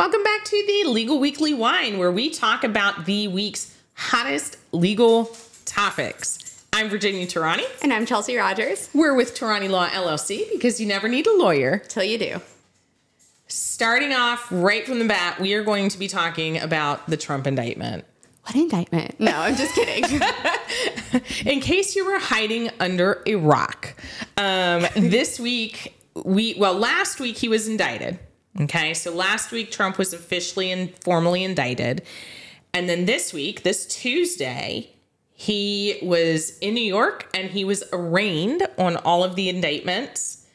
Welcome back to the Legal Weekly Wine, where we talk about the week's hottest legal topics. I'm Virginia Tehrani. And I'm Chelsey Rogers. We're with Tehrani Law LLC because you never need a lawyer. Till you do. Starting off right from the bat, we are going to be talking about the Trump indictment. What indictment? No, I'm just kidding. In case you were hiding under a rock, um, this week, we, well, last week he was indicted. Okay, so last week Trump was officially and formally indicted. And then this week, this Tuesday, he was in New York and he was arraigned on all of the indictments.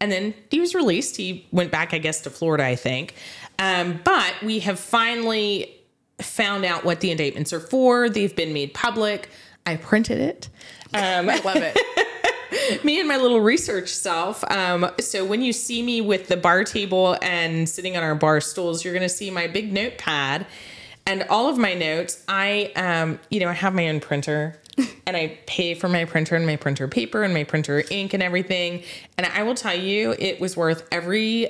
And then he was released. He went back, I guess, to Florida, I think. Um, but we have finally found out what the indictments are for. They've been made public. I printed it. Um, I love it. me and my little research self. Um, so when you see me with the bar table and sitting on our bar stools, you're going to see my big notepad and all of my notes. I, um, you know, I have my own printer. and I pay for my printer and my printer paper and my printer ink and everything. And I will tell you, it was worth every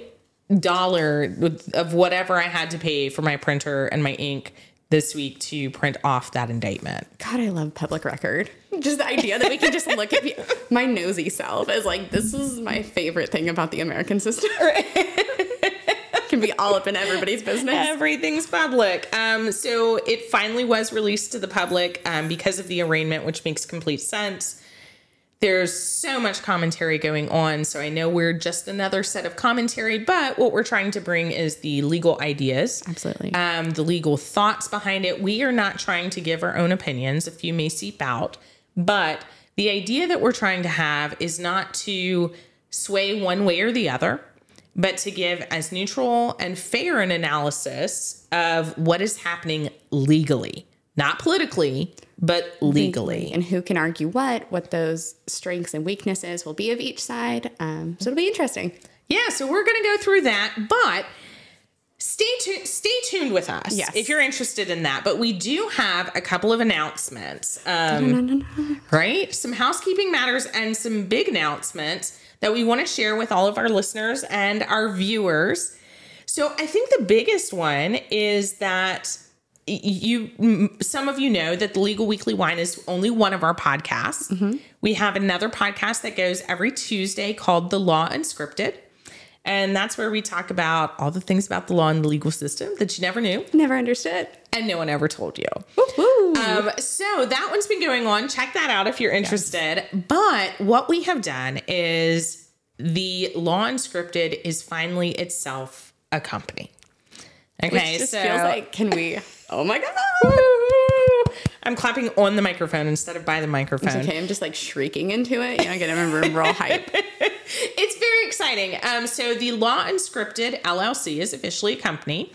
dollar of whatever I had to pay for my printer and my ink this week to print off that indictment. God, I love public record. Just the idea that we can just look at my nosy self as like, this is my favorite thing about the American system. can be all up in everybody's business. Everything's public. Um, so it finally was released to the public um, because of the arraignment, which makes complete sense. There's so much commentary going on. So I know we're just another set of commentary, but what we're trying to bring is the legal ideas. Absolutely. Um, the legal thoughts behind it. We are not trying to give our own opinions. A few may seep out, but the idea that we're trying to have is not to sway one way or the other but to give as neutral and fair an analysis of what is happening legally, not politically, but legally. And who can argue what, what those strengths and weaknesses will be of each side. Um, so it'll be interesting. Yeah, so we're going to go through that, but stay tuned stay tuned with us Yes. if you're interested in that but we do have a couple of announcements um, right some housekeeping matters and some big announcements that we want to share with all of our listeners and our viewers so i think the biggest one is that you some of you know that the legal weekly wine is only one of our podcasts we have another podcast that goes every tuesday called the law unscripted and that's where we talk about all the things about the law and the legal system that you never knew Never understood. and no one ever told you. Um, so that one's been going on. Check that out if you're interested. But what we have done is the Law Unscripted is finally itself a company. Which Okay, just so feels like, can we? Oh my God. I'm clapping on the microphone instead of by the microphone. It's okay. I'm just like shrieking into it. You know, get a room real hype. it's very exciting. Um, so the Law Unscripted LLC is officially a company,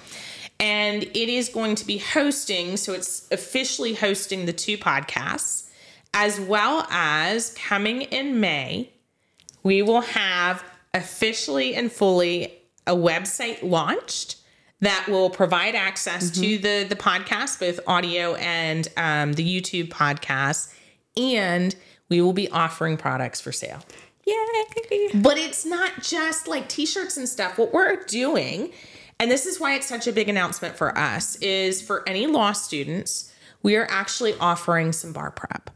and it is going to be hosting. So it's officially hosting the two podcasts, as well as coming in May, we will have officially and fully a website launched that will provide access to the the podcast, both audio and um, the YouTube podcast, and we will be offering products for sale. Yay. But it's not just like t-shirts and stuff. What we're doing, and this is why it's such a big announcement for us, is for any law students, we are actually offering some bar prep.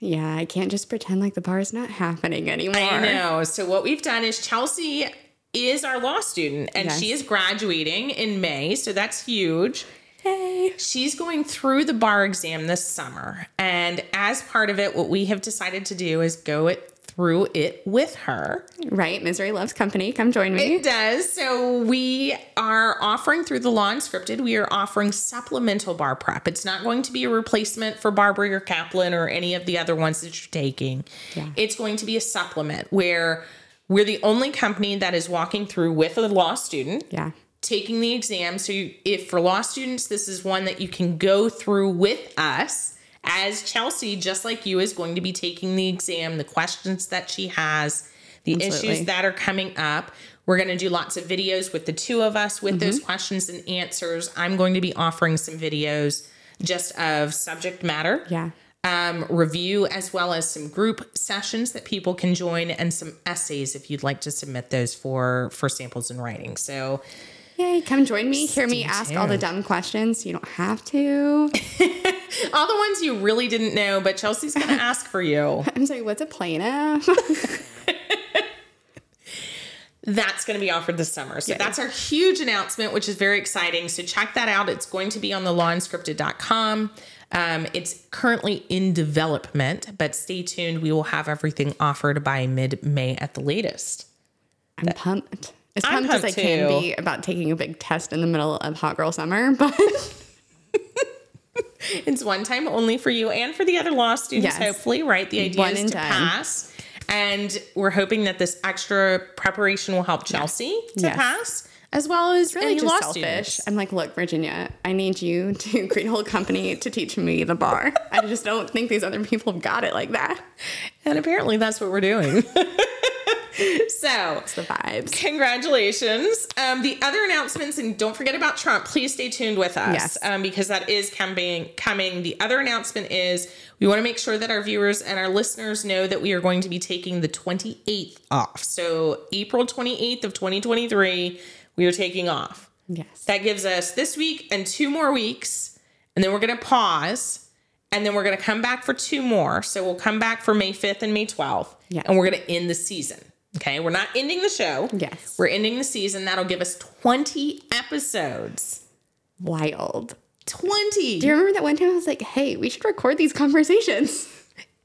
Yeah, I can't just pretend like the bar is not happening anymore. I know. So what we've done is Chelsey is our law student and Yes. she is graduating in May, so that's huge. Hey. She's going through the bar exam this summer. And as part of it, what we have decided to do is go it through it with her. Right. Misery loves company. Come join me. It does. So we are offering through the Law Unscripted, we are offering supplemental bar prep. It's not going to be a replacement for Barbri or Kaplan or any of the other ones that you're taking. Yeah. It's going to be a supplement where we're the only company that is walking through with a law student yeah. taking the exam. So, you, if for law students, this is one that you can go through with us, as Chelsey, just like you, is going to be taking the exam, the questions that she has, the Absolutely. issues that are coming up. We're going to do lots of videos with the two of us with those mm-hmm. questions and answers. I'm going to be offering some videos just of subject matter Yeah. Um, review as well as some group sessions that people can join and some essays if you'd like to submit those for for samples in writing so Yay, come join me. Hear me ask all the dumb questions. You don't have to. All the ones you really didn't know, but Chelsey's going to ask for you. I'm sorry, what's a plaintiff? That's going to be offered this summer. So Yes. that's our huge announcement, which is very exciting. So check that out. It's going to be on the lawunscripted.com. Um, it's currently in development, but stay tuned. We will have everything offered by mid May at the latest. I'm pumped. As I'm pumped as I pumped can be about taking a big test in the middle of hot girl summer, but It's one time only for you and for the other law students, Yes. hopefully, right? The idea One is to done. pass. And we're hoping that this extra preparation will help Chelsey to Yes. pass, as well as really just selfish. students. I'm like, look, Virginia, I need you to create a whole company to teach me the bar. I just don't think these other people have got it like that. And apparently that's what we're doing. so It's the vibes. Congratulations. Um, the other announcements, and don't forget about Trump. Please stay tuned with us Yes. um, because that is coming. Coming. The other announcement is we want to make sure that our viewers and our listeners know that we are going to be taking the 28th off. So April 28th of 2023, we are taking off. Yes. That gives us this week and two more weeks, and then we're going to pause, and then we're going to come back for two more. So we'll come back for May 5th and May 12th, Yeah. and we're going to end the season. Okay, we're not ending the show. Yes. We're ending the season. That'll give us 20 episodes. Wild. 20. Do you remember that one time I was like, hey, we should record these conversations?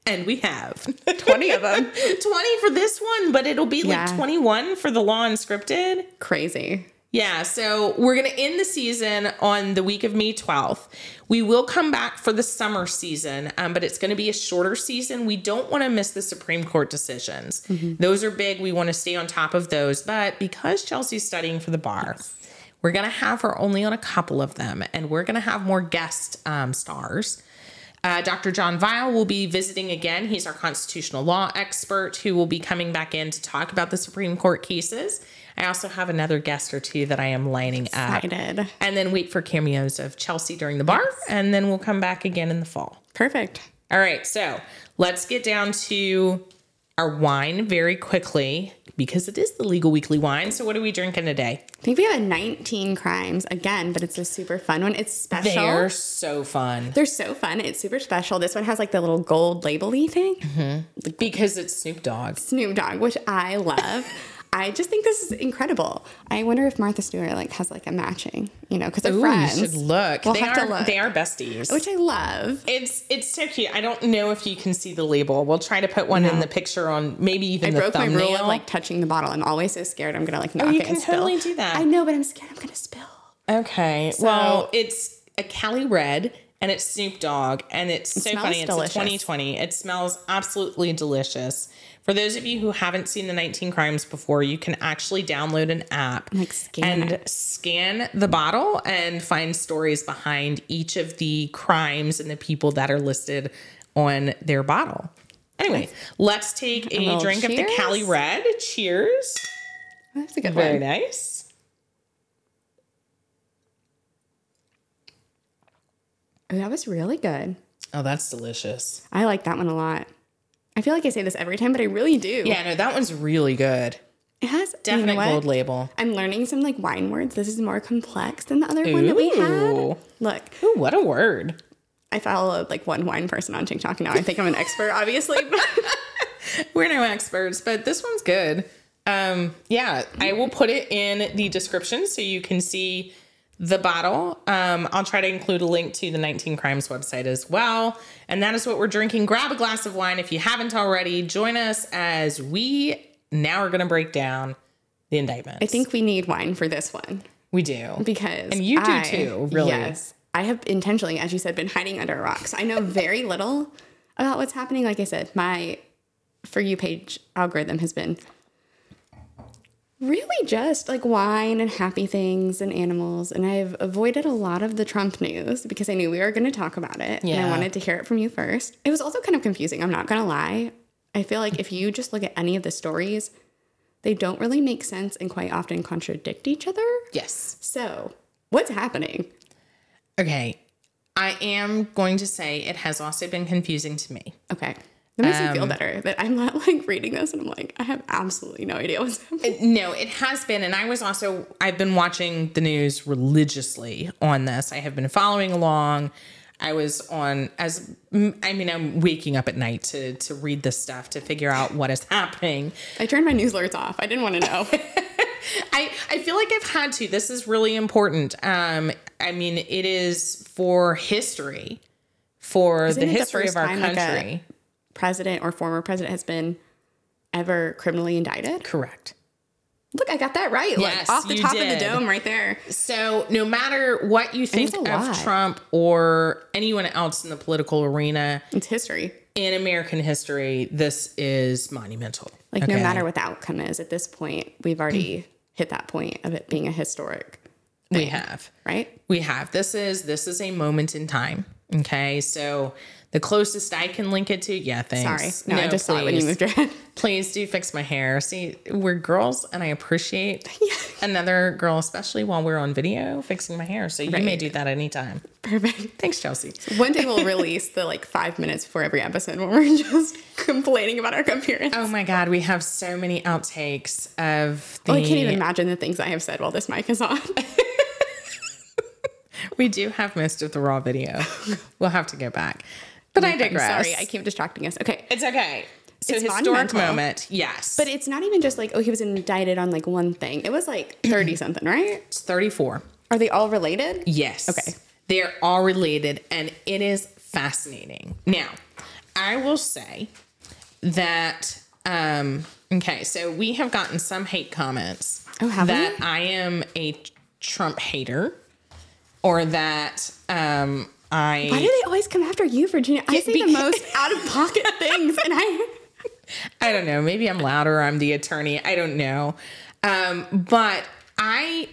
and we have 20 of them. 20 for this one, but it'll be like 21 for the Law Unscripted. Crazy. Yeah, so we're going to end the season on the week of May 12th. We will come back for the summer season, um, but it's going to be a shorter season. We don't want to miss the Supreme Court decisions. Those are big. We want to stay on top of those. But because Chelsey's studying for the bar, we're going to have her only on a couple of them, and we're going to have more guest um, stars. Uh, Dr. John Vile will be visiting again. He's our constitutional law expert who will be coming back in to talk about the Supreme Court cases. I also have another guest or two that I am lining up. And then wait for cameos of Chelsey during the bar, and then we'll come back again in the fall. Perfect. All right, so let's get down to our wine very quickly because it is the legal weekly wine. So, what are we drinking today? I think we have a 19 crimes again, but it's a super fun one. It's special. They're so fun They're so fun. It's super special. This one has like the little gold labely thing. Mm-hmm. because it's Snoop Dogg. Snoop Dogg, which I love. I just think this is incredible. I wonder if Martha Stewart like has like a matching, you know, because they're Ooh, friends. you should look. We'll they have are to look. they are besties. which I love. It's it's so cute. I don't know if you can see the label. We'll try to put one in the picture on maybe even I the broke my rule of like touching the bottle. I'm always so scared I'm gonna like oh, knock Oh, you it can and spill. totally do that. I know, but I'm scared I'm gonna spill. okay. well, it's a Cali Red and it's Snoop Dogg and it's so funny. It's delicious. a 2020. It smells absolutely delicious. For those of you who haven't seen the 19 Crimes before, you can actually download an app Like, scan and it. scan the bottle and find stories behind each of the crimes and the people that are listed on their bottle. Anyway, let's take a, little drink of the. Cali Red. Cheers. That's a good Very one. Very nice. Oh, that was really good. Oh, that's delicious. I like that one a lot. I feel like I say this every time, but I really do. Yeah, no, that one's really good. It has Definite you know gold label. I'm learning some like wine words. This is more complex than the other one that we had. Look, Ooh, what a word. I follow like one wine person on TikTok now. I think I'm an expert, obviously. We're no experts, but this one's good. Um, yeah, I will put it in the description so you can see the bottle. Um, I'll try to include a link to the 19 Crimes website as well. And that is what we're drinking. Grab a glass of wine if you haven't already. Join us as we now are going to break down the indictment. I think we need wine for this one we do. because And you do I- too, really. Yes, I have intentionally, as you said, been hiding under a rock. So I know very little about what's happening. Like I said, my for you page algorithm has been really just like wine and happy things and animals. And I've avoided a lot of the Trump news because I knew we were going to talk about it. And I wanted to hear it from you first. It was also kind of confusing. I'm not going to lie. I feel like if you just look at any of the stories, they don't really make sense and quite often contradict each other. Yes. So, what's happening? Okay. I am going to say it has also been confusing to me. Okay. That makes me Um, feel better that I'm not like reading this and I'm like, I have absolutely no idea what's happening. No, it has been. And I was also, I've been watching the news religiously on this. I have been following along. I was on, as I mean, I'm waking up at night to, to read this stuff to figure out what is happening. I turned my news alerts off. I didn't want to know. I, I feel like I've had to. This is really important. Um, I mean, it is for history, for Isn't the it the history of our time, like, country. President or former president has been ever criminally indicted. Correct. Look, I got that right. Yes, like off the top of the dome right there. So, no matter what you think of lot. Trump or anyone else in the political arena, It's history. in American history, this is monumental. Like no matter what the outcome is at this point, we've already hit that point of it being a historic, we have, right? we have. This is this is a moment in time. Okay, so the closest I can link it to, yeah, thanks. Sorry. No, I just saw it when you please. moved your head. Please do fix my hair. See, we're girls, and I appreciate another girl, especially while we're on video, fixing my hair. So you may do that anytime. Perfect. Thanks, Chelsey. One day we'll release the like five minutes before every episode when we're just complaining about our appearance. Oh my God, we have so many outtakes of the. Oh, I can't even imagine the things I have said while this mic is on. We do have most of the raw video. we'll have to go back. But I digress. sorry, I keep distracting us. Okay. It's okay. So It's historic monumental. moment, yes. But it's not even just like, oh, he was indicted on like one thing. It was like 30 something, right? it's 34. Are they all related? Yes. Okay. They're all related and it is fascinating. Now, I will say that um okay, so we have gotten some hate comments Oh, have that we? I am a Trump hater or that um I Why do they always come after you, Virginia? I say the most out of pocket things, and I. I don't know. Maybe I'm louder. I'm the attorney. I don't know. Um, but I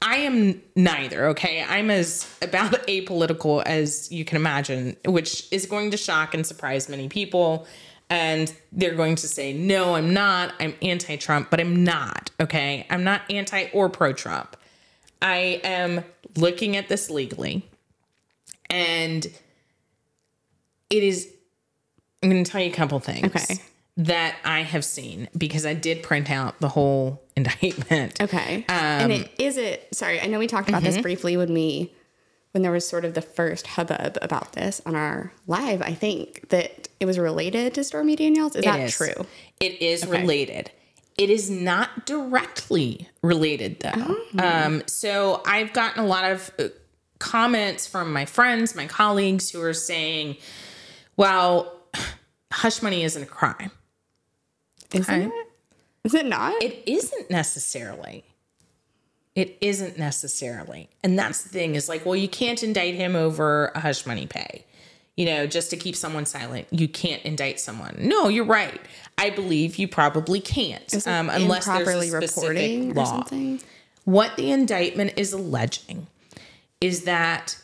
I am neither. Okay, I'm as about apolitical as you can imagine, which is going to shock and surprise many people. And they're going to say, "No, I'm not. I'm anti-Trump," but I'm not. Okay, I'm not anti or pro-Trump. I am looking at this legally, and it is. I'm going to tell you a couple things Okay. that I have seen because I did print out the whole indictment. Okay. and Um, it, is it? Sorry, I know we talked about mm-hmm. this briefly when we, when there was sort of the first hubbub about this on our live. I think that it was related to Stormy Daniels. Is It that is. true? It is related. It is not directly related though. Oh. Um, so I've gotten a lot of uh, comments from my friends, my colleagues who are saying, well, hush money isn't a crime. Isn't Okay. it? Is it not? It isn't necessarily. It isn't necessarily. And that's the thing is like, well, you can't indict him over a hush money pay. You know, just to keep someone silent, you can't indict someone. No, you're right. I believe you probably can't, um, unless there's a specific law. something. What the indictment is alleging is that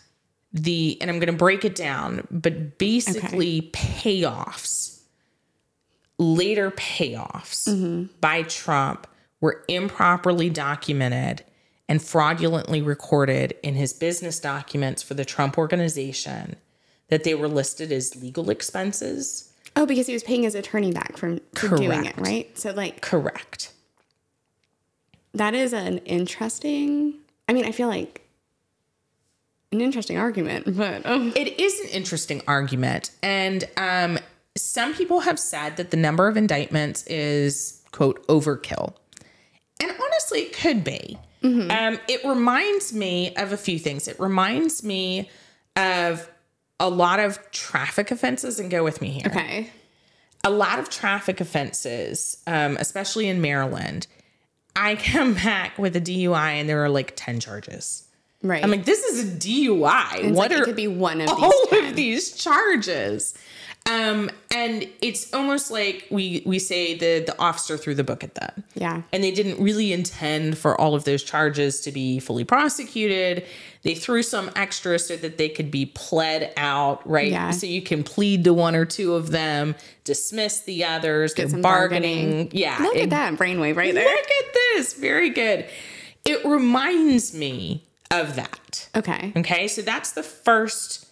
the, and I'm going to break it down, but basically payoffs, later payoffs Mm-hmm. by Trump were improperly documented and fraudulently recorded in his business documents for the Trump organization, that they were listed as legal expenses. Oh, because he was paying his attorney back from for doing it, right? So like Correct. that is an interesting. I mean, I feel like an interesting argument, but um, It is an interesting argument. And um, some people have said that the number of indictments is, quote, overkill. And honestly, it could be. Um, it reminds me of a few things. It reminds me of a lot of traffic offenses, and go with me here. okay. A lot of traffic offenses, um, especially in Maryland, I come back with a DUI and there are like 10 charges. Right. I'm like, this is a DUI. It's what like are it could be one of these. all 10. of these charges? Um, and it's almost like we we say the the officer threw the book at them. Yeah. And they didn't really intend for all of those charges to be fully prosecuted. They threw some extra so that they could be pled out, right? Yeah. So you can plead to one or two of them, dismiss the others, Get some bargaining. bargaining. Yeah. Look it- at that brainwave right there. Look at this. Very good. It reminds me of that. Okay. Okay, so that's the first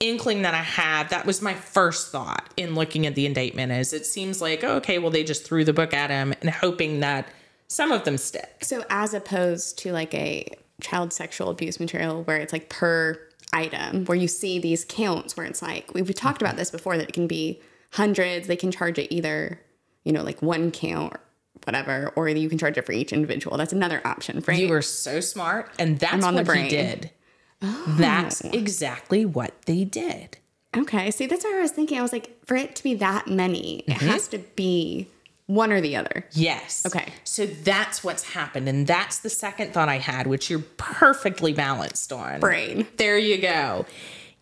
inkling that I had, that was my first thought in looking at the indictment is it seems like, oh, okay, well, they just threw the book at him and hoping that some of them stick. So as opposed to like a child sexual abuse material where it's like per item, where you see these counts where it's like we've talked about this before that it can be hundreds. They can charge it either, you know, like one count or whatever, or you can charge it for each individual. That's another option, right? You were so smart, and that's on the what he brain. did. That's oh. exactly what they did. Okay. See, that's what I was thinking. I was like, for it to be that many, it mm-hmm. has to be one or the other. Yes. Okay. So that's what's happened. And that's the second thought I had, which you're perfectly balanced on. Brain. There you go.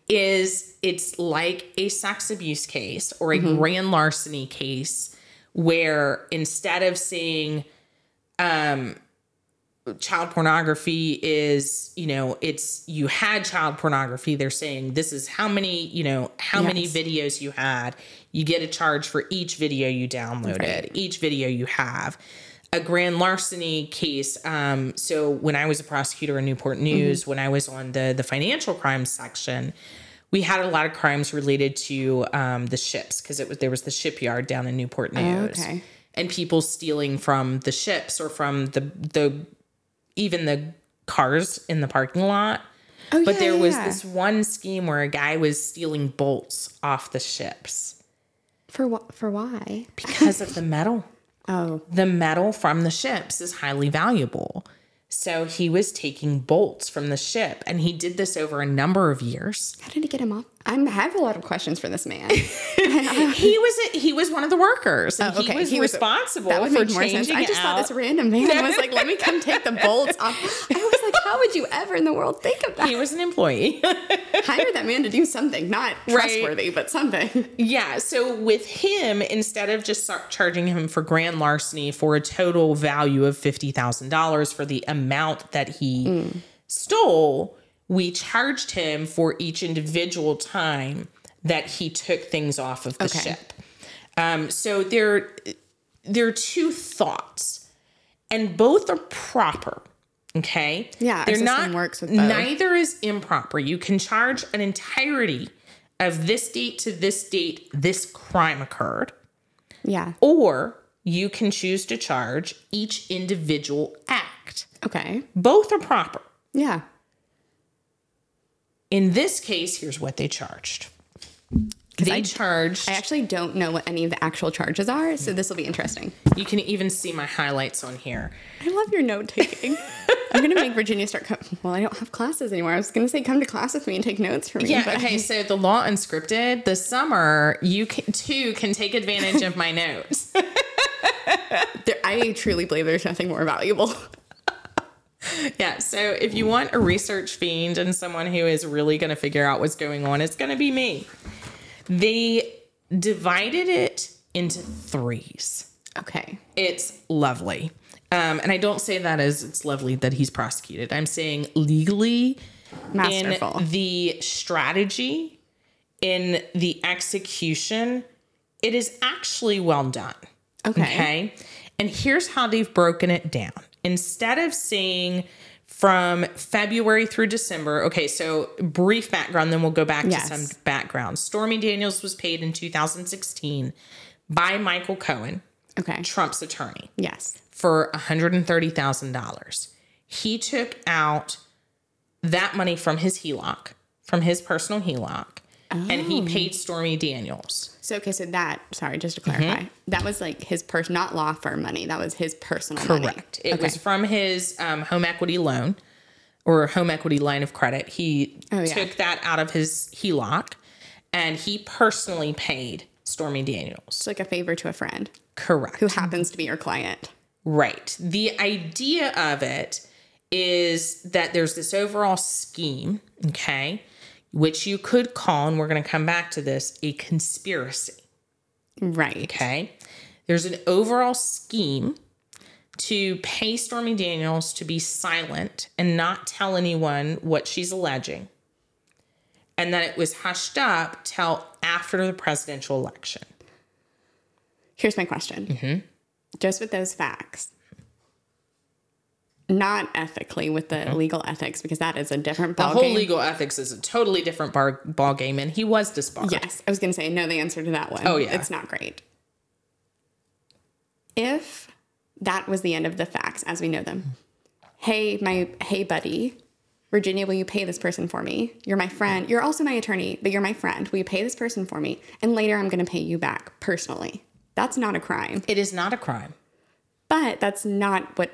Is it's like a sex abuse case or a mm-hmm. grand larceny case where instead of saying um child pornography is, you know, it's you had child pornography, they're saying this is how many, you know, how many videos you had. You get a charge for each video you downloaded, Right. each video you have. A grand larceny case. Um, so when I was a prosecutor in Newport News, when I was on the the financial crimes section, we had a lot of crimes related to um, the ships because it was there was the shipyard down in Newport News, okay. and people stealing from the ships or from the the even the cars in the parking lot. Oh, But yeah, there was yeah. this one scheme where a guy was stealing bolts off the ships For what? For why? because of the metal. Oh, The metal from the ships is highly valuable. So he was taking bolts from the ship and he did this over a number of years. how did he get him off? I'm, have a lot of questions for this man. He was a, he was one of the workers Oh, okay. he was He was- responsible that would for make more sense. changing I just out. thought this random man was like, "Let me come take the bolts off." I was like, "How would you ever in the world think of that? he was an employee. Hire that man to do something, not trustworthy, but something." Yeah. So with him, instead of just charging him for grand larceny for a total value of fifty thousand dollars for the amount that he mm. stole, we charged him for each individual time that he took things off of the Okay. ship. Um, so there, there are two thoughts, and both are proper. Okay. Yeah, they're not. works with both. neither is improper. You can charge an entirety of this date to this date. This crime occurred, Yeah. or you can choose to charge each individual act. Okay. Both are proper. Yeah. In this case, here's what they charged. They I- charged. I actually don't know what any of the actual charges are, so this will be interesting. you can even see my highlights on here. I love your note taking. I'm gonna make Virginia start. Co- well, I don't have classes anymore. I was gonna say come to class with me and take notes for me. Yeah. but- Okay. So the law unscripted. This summer, you can, too can take advantage of my notes. There, I truly believe there's nothing more valuable. Yeah. So if you want a research fiend and someone who is really going to figure out what's going on, it's going to be me. They divided it into threes. Okay. It's lovely. Um, and I don't say that as it's lovely that he's prosecuted. I'm saying legally Masterful. in the strategy, in the execution, it is actually well done. Okay. Okay. And here's how they've broken it down. Instead of saying from February through December, okay, so brief background, then we'll go back Yes. to some background. Stormy Daniels was paid in 2016 by Michael Cohen, Okay. Trump's attorney, Yes. for $130,000. He took out that money from his HELOC, from his personal HELOC, and Oh. he paid Stormy Daniels. So okay, so that sorry, just to clarify, that was like his person, not law firm money. That was his personal money. Correct. It okay. was from his um, home equity loan or home equity line of credit. He Oh, yeah. took that out of his HELOC and he personally paid Stormy Daniels. It's like a favor to a friend Correct. who happens to be your client. Right. The idea of it is that there's this overall scheme, okay, which you could call, and we're going to come back to this, a conspiracy. Right. Okay. There's an overall scheme to pay Stormy Daniels to be silent and not tell anyone what she's alleging. And that it was hushed up till after the presidential election. Here's my question. Mm-hmm. Just with those facts, not ethically with the legal ethics because that is a different ball The ball whole game. legal ethics is a totally different bar, ball game, and he was disbarred. Yes, I was going to say no. The answer to that one. Oh, yeah. it's not great. If that was the end of the facts as we know them, hey, my hey buddy, Virginia, will you pay this person for me? You're my friend. You're also my attorney, but you're my friend. Will you pay this person for me? And later, I'm going to pay you back personally. That's not a crime, It is not a crime. but that's not what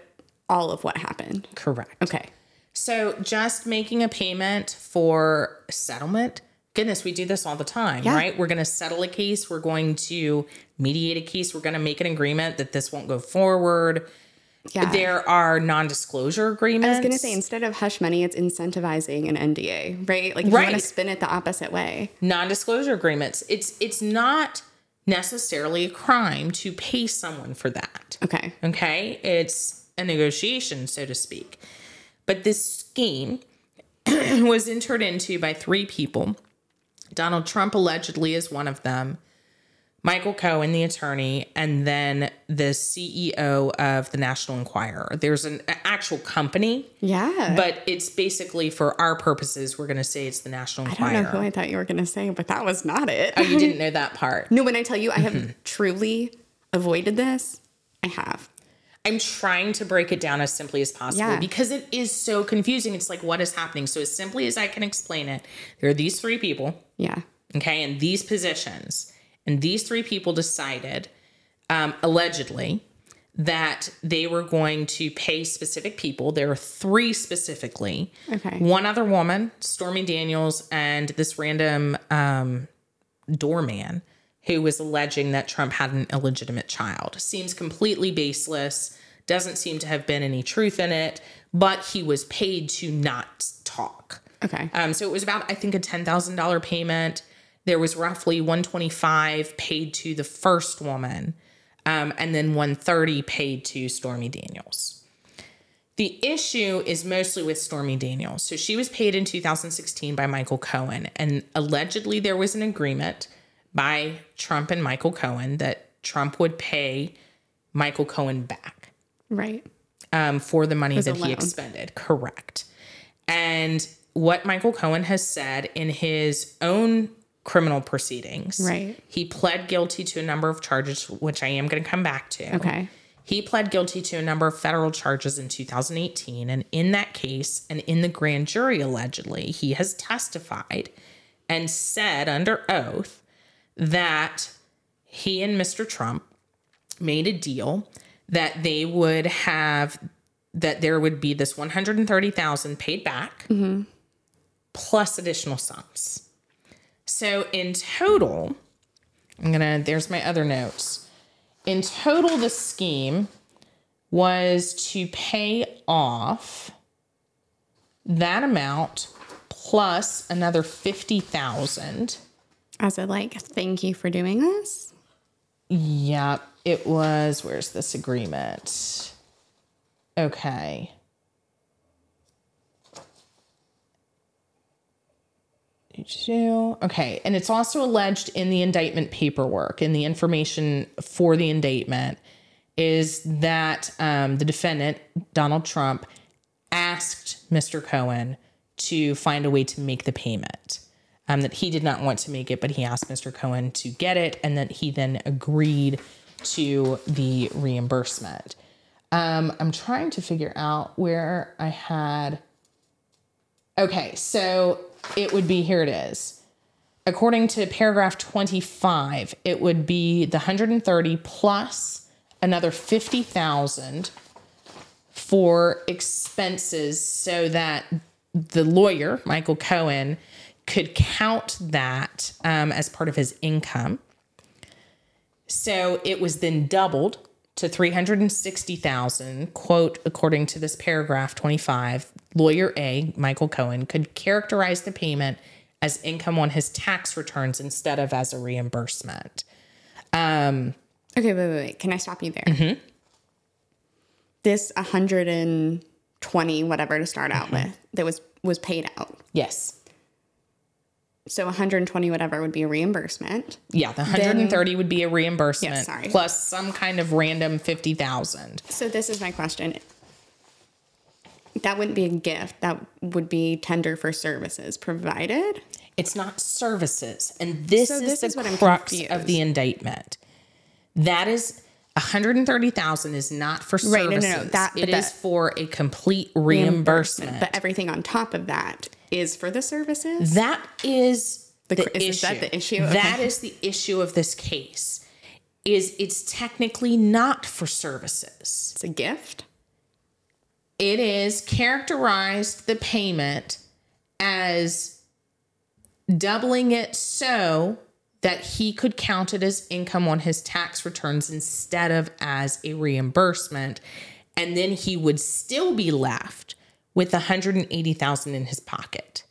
all of what happened. Correct. Okay. So just making a payment for settlement. Goodness, we do this all the time, Yeah. right? We're going to settle a case. We're going to mediate a case. We're going to make an agreement that this won't go forward. Yeah. There are non-disclosure agreements. I was gonna say instead of hush money, it's incentivizing an NDA, right? Like if you want to spin it the opposite way. non-disclosure agreements. It's it's not necessarily a crime to pay someone for that. Okay. Okay? It's a negotiation, so to speak. But this scheme was entered into by three people. Donald Trump allegedly is one of them. Michael Cohen, the attorney, and then the CEO of the National Enquirer. There's an actual company, Yeah. but it's basically for our purposes, we're going to say it's the National Enquirer. I don't know who I thought you were gonna say, but that was not it. oh, you didn't know that part. no, when I tell you I Mm-hmm. have truly avoided this, I have. I'm trying to break it down as simply as possible Yeah. because it is so confusing. It's like, what is happening? So, as simply as I can explain it, there are these three people, Yeah. okay, in these positions. And these three people decided, um, allegedly, that they were going to pay specific people. There are three specifically. Okay. One other woman, Stormy Daniels, and this random um, doorman who was alleging that Trump had an illegitimate child. Seems completely baseless, doesn't seem to have been any truth in it, but he was paid to not talk. Okay. Um, so it was about, I think, a $10,000 payment. There was roughly 125 paid to the first woman, um, and then 130 paid to Stormy Daniels. The issue is mostly with Stormy Daniels. So she was paid in 2016 by Michael Cohen, and allegedly there was an agreement by Trump and Michael Cohen that Trump would pay Michael Cohen back Right. um, for the money As that he expended. Correct. And what Michael Cohen has said in his own criminal proceedings, Right. He pled guilty to a number of charges, which I am going to come back to. Okay. He pled guilty to a number of federal charges in 2018. And in that case, and in the grand jury, allegedly, he has testified and said under oath that he and Mr. Trump made a deal that they would have that there would be this 130,000 paid back plus additional sums. So in total, I'm going to there's my other notes. In total the scheme was to pay off that amount plus another 50,000 As a like, thank you for doing this. Yep, it was. Where's this agreement? Okay. Okay, and it's also alleged in the indictment paperwork, in the information for the indictment, is that um, the defendant, Donald Trump, asked Mr. Cohen to find a way to make the payment. Um, that he did not want to make it, but he asked Mr. Cohen to get it, and that he then agreed to the reimbursement. Um, I'm trying to figure out where I had. Okay, so it would be here it is. According to paragraph 25, it would be the 130 plus another 50,000 for expenses so that the lawyer, Michael Cohen, could count that um, as part of his income. So it was then doubled to 360,000, quote, according to this paragraph 25, lawyer A, Michael Cohen, could characterize the payment as income on his tax returns instead of as a reimbursement. Um, Okay, wait, wait, wait. Can I stop you there? This 120 whatever to start out with that was was paid out. Yes. So 120 whatever would be a reimbursement. Yeah, the 130 would be a reimbursement Yeah, sorry. plus some kind of random 50,000. So this is my question. that wouldn't be a gift. That would be tender for services provided. It's not services. And this So is this the is what I'm crux of the indictment. That is 130,000 is not for services. Right, no, no, no, that- it but is for a complete reimbursement. But everything on top of that is for the services. That is the, cr- is issue. that the issue? Okay. is the issue of this case. Is it's technically not for services. It's a gift. It is characterized the payment as doubling it so that he could count it as income on his tax returns instead of as a reimbursement and then he would still be left with 180,000 in his pocket.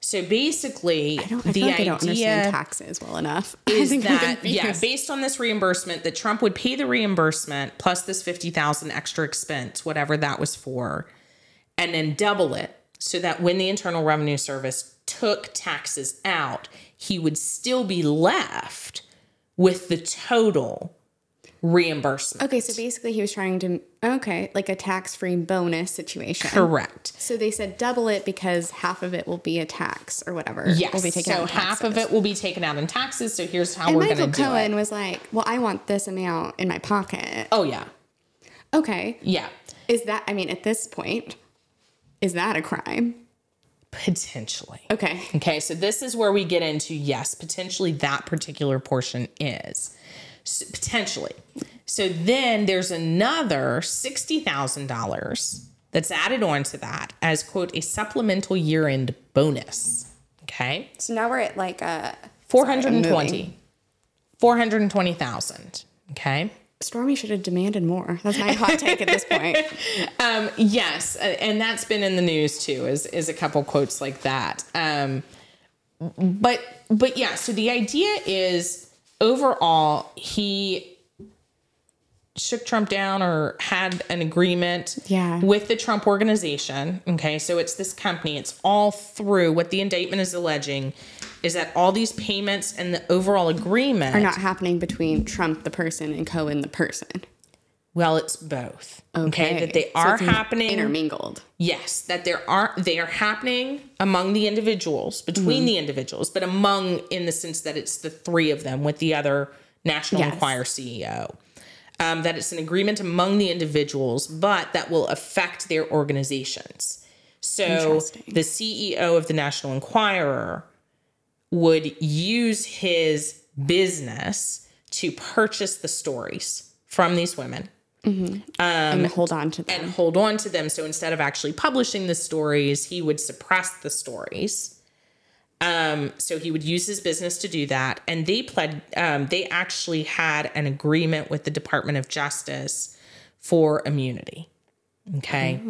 So basically, I don't. I the like I don't understand taxes well enough. Is that yeah, based on this reimbursement, that Trump would pay the reimbursement plus this fifty thousand extra expense, whatever that was for, and then double it so that when the Internal Revenue Service took taxes out, he would still be left with the total reimbursement. Okay, so basically he was trying to okay, like a tax-free bonus situation. Correct. So they said double it because half of it will be a tax or whatever. Yes. will be taken so half of it will be taken out in taxes. So here's how And we're Michael going to do Cohen it. was like, "Well, I want this amount in my pocket." Oh yeah, Okay, yeah. is that? I mean, at this point, is that a crime? Potentially. Okay, Okay, so this is where we get into yes, potentially that particular portion is potentially. So then there's another sixty thousand dollars that's added on to that as quote a supplemental year end bonus. Okay, so now we're at like a four hundred and twenty. Four hundred and twenty thousand. Okay. Stormy should have demanded more. That's my hot take at this point. Um, yes, and that's been in the news too. Is is a couple quotes like that. Um, but but yeah. So the idea is overall he shook Trump down or had an agreement Yeah. with the Trump organization. Okay, so it's this company. It's all through what the indictment is alleging is that all these payments and the overall agreement Are not happening between Trump the person and Cohen the person. Well, it's both. Okay, that they So are it's happening intermingled. Yes, that there are they are happening among the individuals, between Mm-hmm. the individuals, but among in the sense that it's the three of them with the other National Yes. Enquirer CEO. Um, that it's an agreement among the individuals, but that will affect their organizations. So the CEO of the National Enquirer would use his business to purchase the stories from these women and hold on to them. and hold on to them. So instead of actually publishing the stories, he would suppress the stories. Um, so he would use his business to do that. And they pled, um, they actually had an agreement with the Department of Justice for immunity. Okay.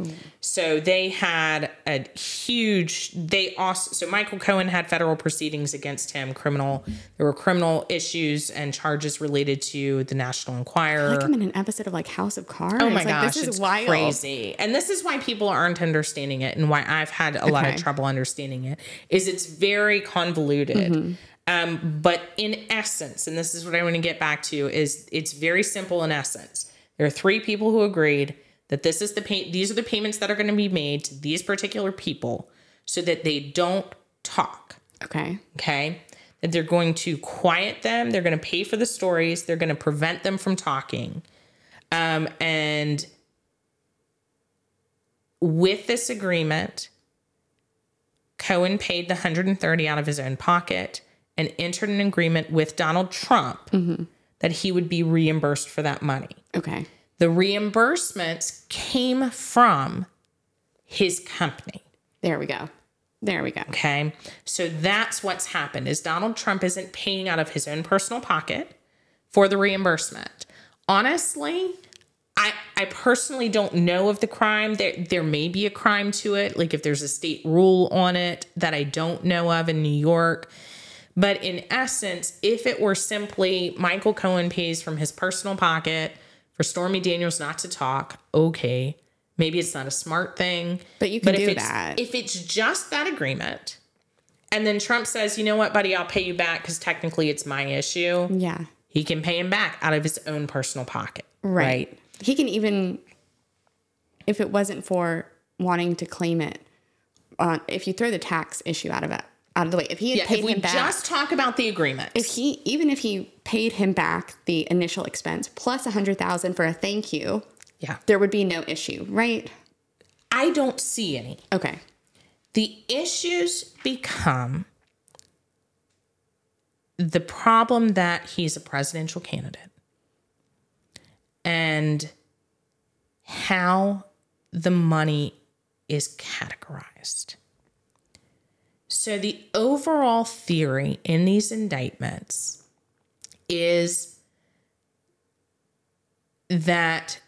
So they had a huge, they also, so Michael Cohen had federal proceedings against him, criminal, there were criminal issues and charges related to the National Enquirer. like I'm in an episode of like House of Cards. Oh my like, gosh, this is it's wild. crazy. And this is why people aren't understanding it and why I've had a lot of trouble understanding it is it's very convoluted. Mm-hmm. Um, but in essence, and this is what I want to get back to, is it's very simple in essence. There are three people who agreed that this is the pay these are the payments that are going to be made to these particular people so that they don't talk. Okay. okay? That they're going to quiet them they're going to pay for the stories they're going to prevent them from talking. Um, and with this agreement cohen paid the 130 out of his own pocket and entered an agreement with donald trump that he would be reimbursed for that money. Okay. The reimbursements came from his company There we go. There we go. Okay. So that's what's happened is Donald Trump isn't paying out of his own personal pocket for the reimbursement. Honestly, I I personally don't know of the crime. There there may be a crime to it, like if there's a state rule on it that I don't know of in New York. But in essence, if it were simply Michael Cohen pays from his personal pocket for Stormy Daniels not to talk, okay. Maybe it's not a smart thing. But you can if do it's- that. If it's just that agreement, and then Trump says, you know what, buddy, I'll pay you back because technically it's my issue, Yeah. he can pay him back out of his own personal pocket. Right. He can even, if it wasn't for wanting to claim it on if you throw the tax issue out of it out of the way. If he had Yeah, paid if we him back, just talk about the agreement. if he even if he paid him back the initial expense plus a hundred thousand for a thank you, yeah. there would be no issue, right? I don't see any. Okay. The issues become the problem that he's a presidential candidate and how the money is categorized. So, the overall theory in these indictments is that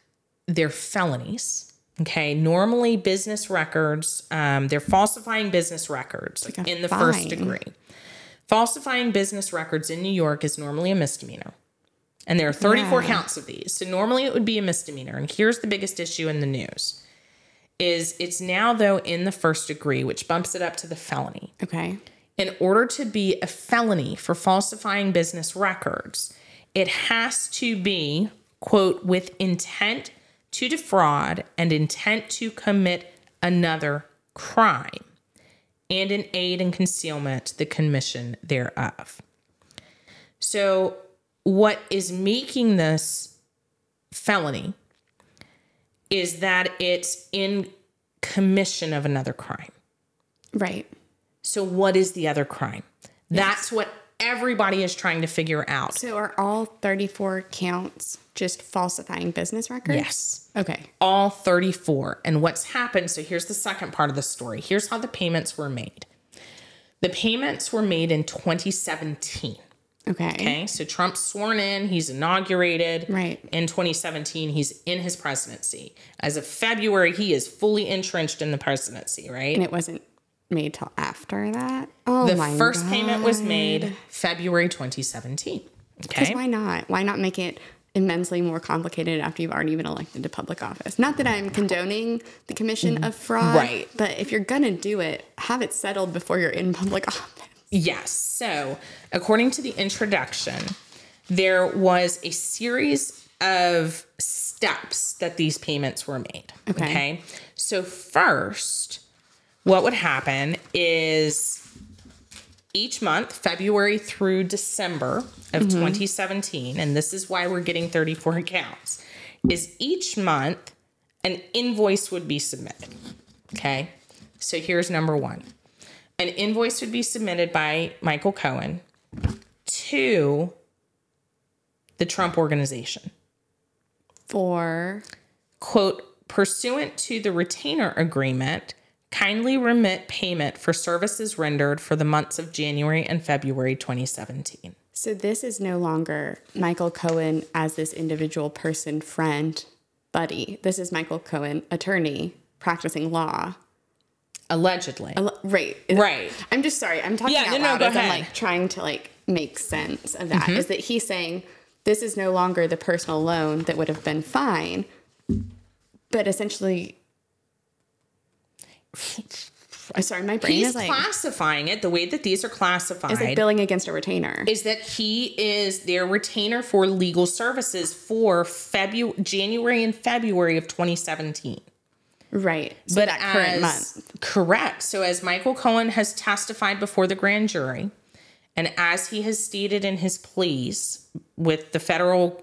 they're felonies. Okay. Normally, business records, um, they're falsifying business records like in the first degree. Falsifying business records in New York is normally a misdemeanor. And there are 34 Yeah. counts of these. So normally it would be a misdemeanor. And here's the biggest issue in the news is it's now though in the first degree, which bumps it up to the felony Okay. in order to be a felony for falsifying business records, it has to be, quote, with intent to defraud and intent to commit another crime and an aid and concealment the commission thereof. So, what is making this felony is that it's in commission of another crime. Right. So, what is the other crime? That's what everybody is trying to figure out. So are all 34 counts just falsifying business records? Yes, Okay. all 34. And what's happened? So, here's the second part of the story. Here's how the payments were made. The payments were made in 2017. Okay. Okay, so Trump's sworn in, he's inaugurated. Right. In 2017, he's in his presidency. As of February, he is fully entrenched in the presidency, right? And it wasn't made till after that? Oh the my first God. payment was made February 2017. Because Okay. why not? Why not make it immensely more complicated after you've already been elected to public office? Not that I'm condoning the commission of fraud, Right. But if you're gonna do it, have it settled before you're in public office. Yes. So, according to the introduction, there was a series of steps that these payments were made. Okay. So, first, what would happen is each month, February through December of mm-hmm. 2017, and this is why we're getting 34 accounts, is each month an invoice would be submitted. Okay. So, here's number one an invoice would be submitted by Michael Cohen to the Trump organization. For Quote, pursuant to the retainer agreement, kindly remit payment for services rendered for the months of January and February 2017. so this is no longer Michael Cohen as this individual person, friend, buddy. This is Michael Cohen, attorney, practicing law. Allegedly. Al- Right. Right. I'm just sorry. I'm talking Yeah, out no, no, loud go as I'm like trying to like make sense of that. Mm-hmm. Is that he's saying this is no longer the personal loan that would have been fine, but essentially, I'm sorry, my brain He's is like classifying it the way that these are classified. is like billing against a retainer. is that he is their retainer for legal services for February, January and February of 2017. Right. So that current as- month. Correct. So, as Michael Cohen has testified before the grand jury, and as he has stated in his pleas with the federal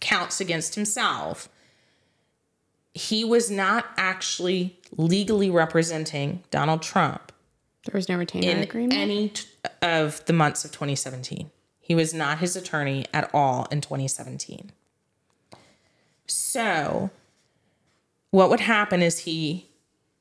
counts against himself, he was not actually legally representing Donald Trump There was no retainer in agreement. any t- of the months of 2017. He was not his attorney at all in 2017. So, what would happen is he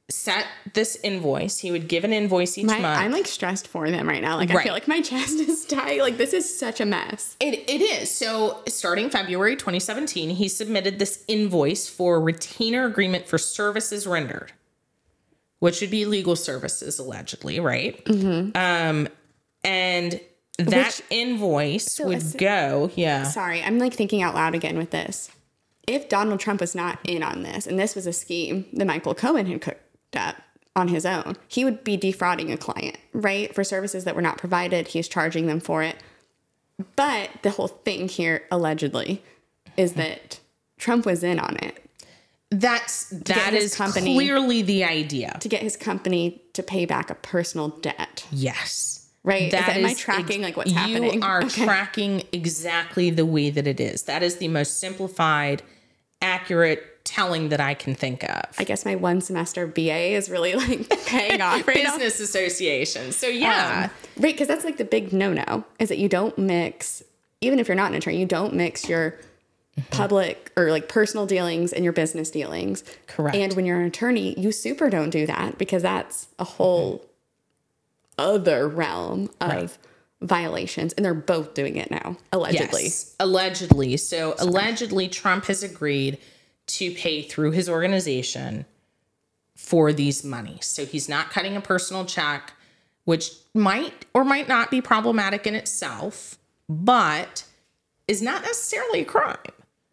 set this invoice. He would give an invoice each my, month. I'm like stressed for them right now. Like I feel like my chest is tight. Like this is such a mess. It, it is. So, starting February 2017, he submitted this invoice for retainer agreement for services rendered, which would be legal services, allegedly, right? Um, and that invoice would es- go, yeah. Sorry, I'm like thinking out loud again with this. If Donald Trump was not in on this and this was a scheme that Michael Cohen had cooked up on his own, he would be defrauding a client, right? For services that were not provided, he's charging them for it. But the whole thing here, allegedly, is that Trump was in on it. That's that is company- clearly the idea. to get his company to pay back a personal debt. Yes. Right? Is that- am I tracking, like, what's you happening? You are Okay. tracking exactly the way that it is. That is the most simplified, accurate telling that I can think of. I guess my one semester BA is really like paying off right now. Business association. So yeah. Um, right, because that's like the big no no is that you don't mix, even if you're not an attorney, you don't mix your Mm-hmm. public or like personal dealings and your business dealings. Correct. And when you're an attorney, you super don't do that because that's a whole other realm of Right. Violations. And they're both doing it now, allegedly. Yes, allegedly. So allegedly, Trump has agreed to pay through his organization for these monies. So he's not cutting a personal check, which might or might not be problematic in itself, but is not necessarily a crime.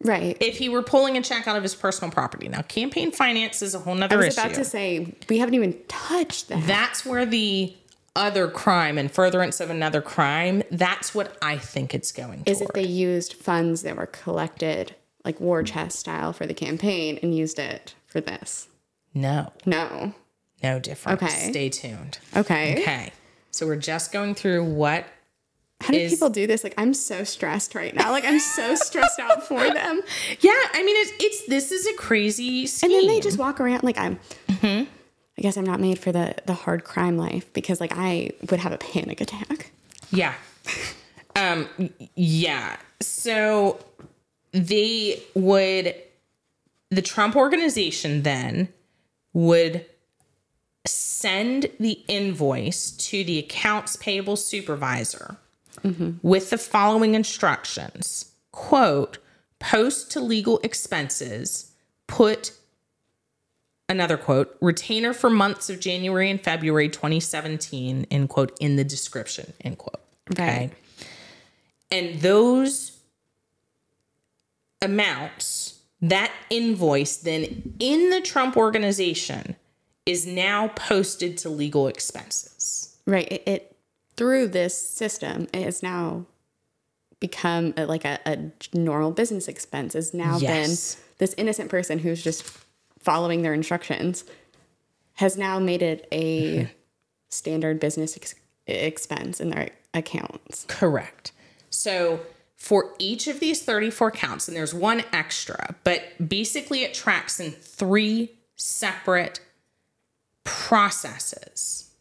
Right. If he were pulling a check out of his personal property. Now, campaign finance is a whole nother I was issue. about to say, we haven't even touched that. that's where the other crime and furtherance of another crime, that's what I think it's going is toward. if they used funds that were collected like war chest style for the campaign and used it for this. no. No. No difference. Okay. Stay tuned. Okay. Okay. So we're just going through what How do is- people do this? Like, I'm so stressed right now. Like, I'm so stressed out for them. Yeah, I mean it's it's this is a crazy scheme. And then they just walk around like I'm. Mm-hmm. I guess I'm not made for the the hard crime life because like I would have a panic attack. Yeah. Um yeah. So they would the Trump organization then would send the invoice to the accounts payable supervisor with the following instructions quote post to legal expenses put another quote retainer for months of january and february 2017 end quote in the description end quote okay Right. and those amounts that invoice then in the trump organization is now posted to legal expenses Right. It, it through this system it has now become a, like a, a normal business expense. Has now Yes. been this innocent person who's just following their instructions has now made it a standard business ex- expense in their accounts. Correct. So for each of these 34 counts, and there's one extra, but basically it tracks in three separate processes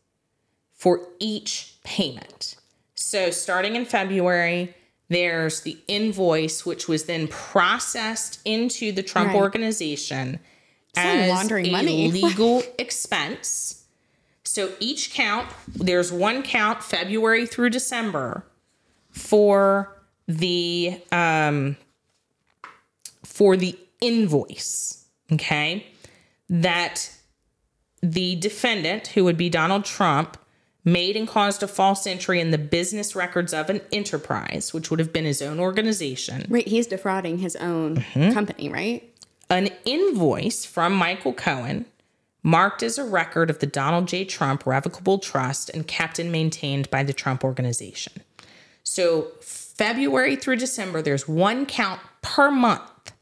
for each payment. So starting in February, there's the invoice, which was then processed into the Trump Right. organization as laundering a money. legal expense. So each count, there's one count February through December for the um for the invoice, okay? That the defendant, who would be Donald Trump, made and caused a false entry in the business records of an enterprise, which would have been his own organization. Right. He's defrauding his own Mm-hmm. company, right? An invoice from Michael Cohen marked as a record of the Donald J. Trump Revocable Trust and kept and maintained by the Trump Organization. So, February through December, there's one count per month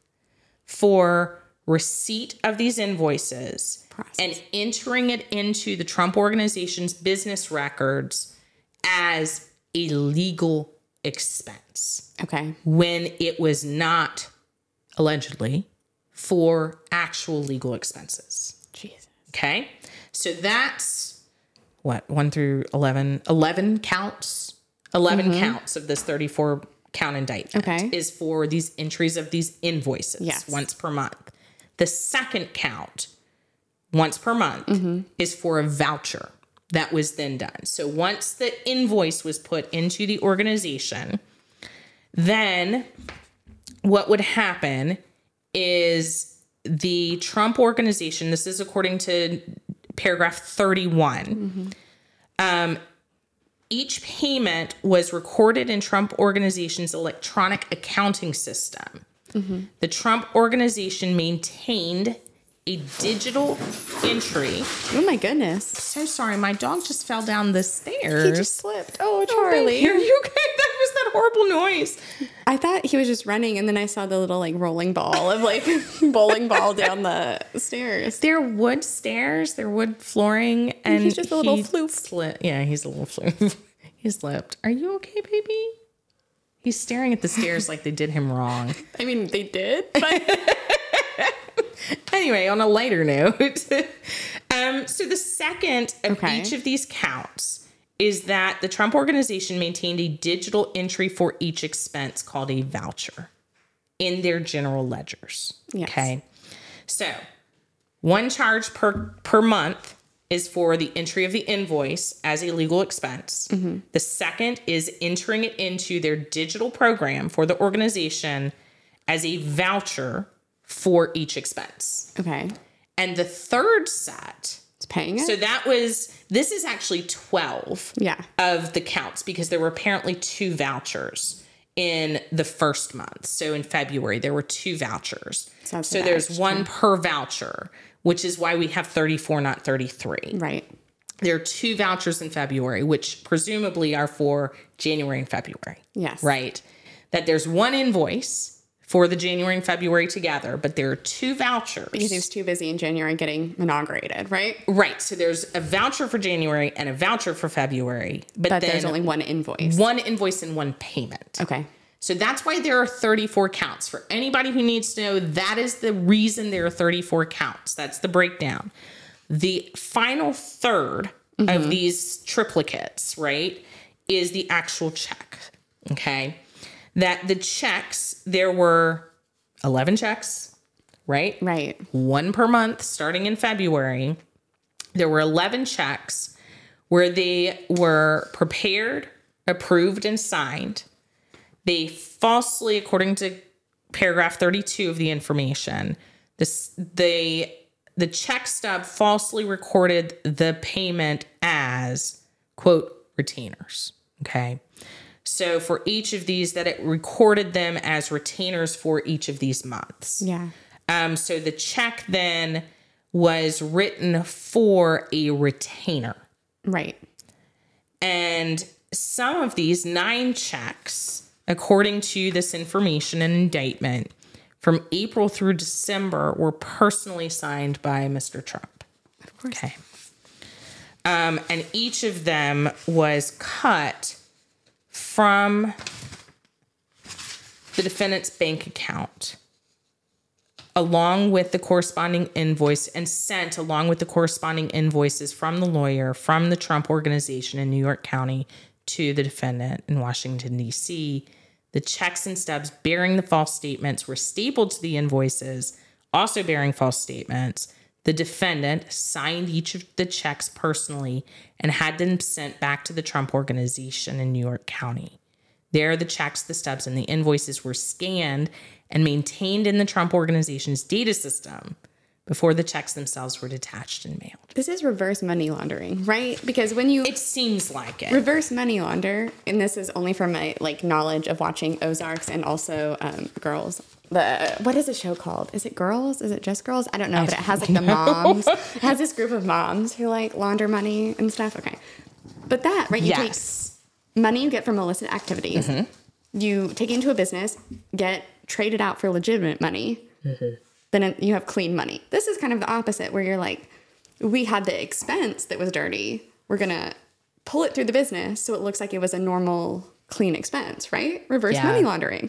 for receipt of these invoices Process. and entering it into the Trump Organization's business records as a legal expense Okay. when it was not allegedly for actual legal expenses. Jesus. Okay. So that's what, one through 11, 11 counts, 11 mm-hmm. counts of this 34 count indictment Okay. is for these entries of these invoices Yes. once per month. The second count, once per month, mm-hmm. is for a voucher that was then done. So once the invoice was put into the organization, then what would happen is the Trump organization, this is according to paragraph 31. Um, each payment was recorded in Trump organization's electronic accounting system. The Trump organization maintained a digital entry. Oh my goodness. So sorry, my dog just fell down the stairs. He just slipped. Oh, Charlie. Are you okay? That was that a horrible noise. I thought he was just running, and then I saw the little like rolling ball of like bowling ball down the stairs. They're wood stairs, they're wood flooring, and he's just a little he floof. Slipped. Yeah, he's a little floof. he slipped. Are you okay, baby? He's staring at the stairs like they did him wrong. I mean, they did, but Anyway, on a lighter note, um, so the second of Okay. each of these counts is that the Trump organization maintained a digital entry for each expense called a voucher in their general ledgers. Yes. Okay. So one charge per per month is for the entry of the invoice as a legal expense. Mm-hmm. The second is entering it into their digital program for the organization as a voucher for each expense. okay, And the third set, paying it. so that was this is actually 12 yeah, of the counts because there were apparently two vouchers in the first month. So in February, there were two vouchers. So So there's extra. one per voucher, which is why we have 34, not 33. right. There are two vouchers in February, which presumably are for January and February. Yes. Right. That there's one invoice for the January and February together, but there are two vouchers. Because he was too busy in January getting inaugurated, right? Right. So there's a voucher for January and a voucher for February, but, But then there's only one invoice. one invoice and one payment. Okay. So that's why there are 34 counts. For anybody who needs to know, that is the reason there are 34 counts. That's the breakdown. The final 3rd of mm-hmm. these triplicates, right, is the actual check. Okay. That the checks, there were 11 checks, right? Right. one per month starting in February. There were 11 checks where they were prepared, approved, and signed. They falsely, according to paragraph 32 of the information, this, they, the check stub falsely recorded the payment as, quote, retainers. Okay. So for each of these, that it recorded them as retainers for each of these months. Yeah. Um, so the check then was written for a retainer. Right. And some of these nine checks, according to this information and indictment, from April through December were personally signed by Mr. Trump. Of course. Okay. Um, and each of them was cut from the defendant's bank account along with the corresponding invoice and sent along with the corresponding invoices from the lawyer from the Trump organization in New York County to the defendant in Washington, D.C. The checks and stubs bearing the false statements were stapled to the invoices, also bearing false statements. The defendant signed each of the checks personally and had them sent back to the Trump organization in New York County. There, the checks, the stubs, and the invoices were scanned and maintained in the Trump organization's data system before the checks themselves were detached and mailed. This is reverse money laundering, right? Because when you It seems like it. reverse money launder, and this is only from my like knowledge of watching Ozarks and also um, Girls. The what is the show called? Is it Girls? Is it just Girls? I don't know, but it has like the moms. it has this group of moms who like launder money and stuff. Okay, but that right? You yes. take money you get from illicit activities, you take it into a business, get traded out for legitimate money. Then you have clean money. This is kind of the opposite, where you're like, we had the expense that was dirty. We're gonna pull it through the business so it looks like it was a normal clean expense, right? Reverse Yeah. money laundering.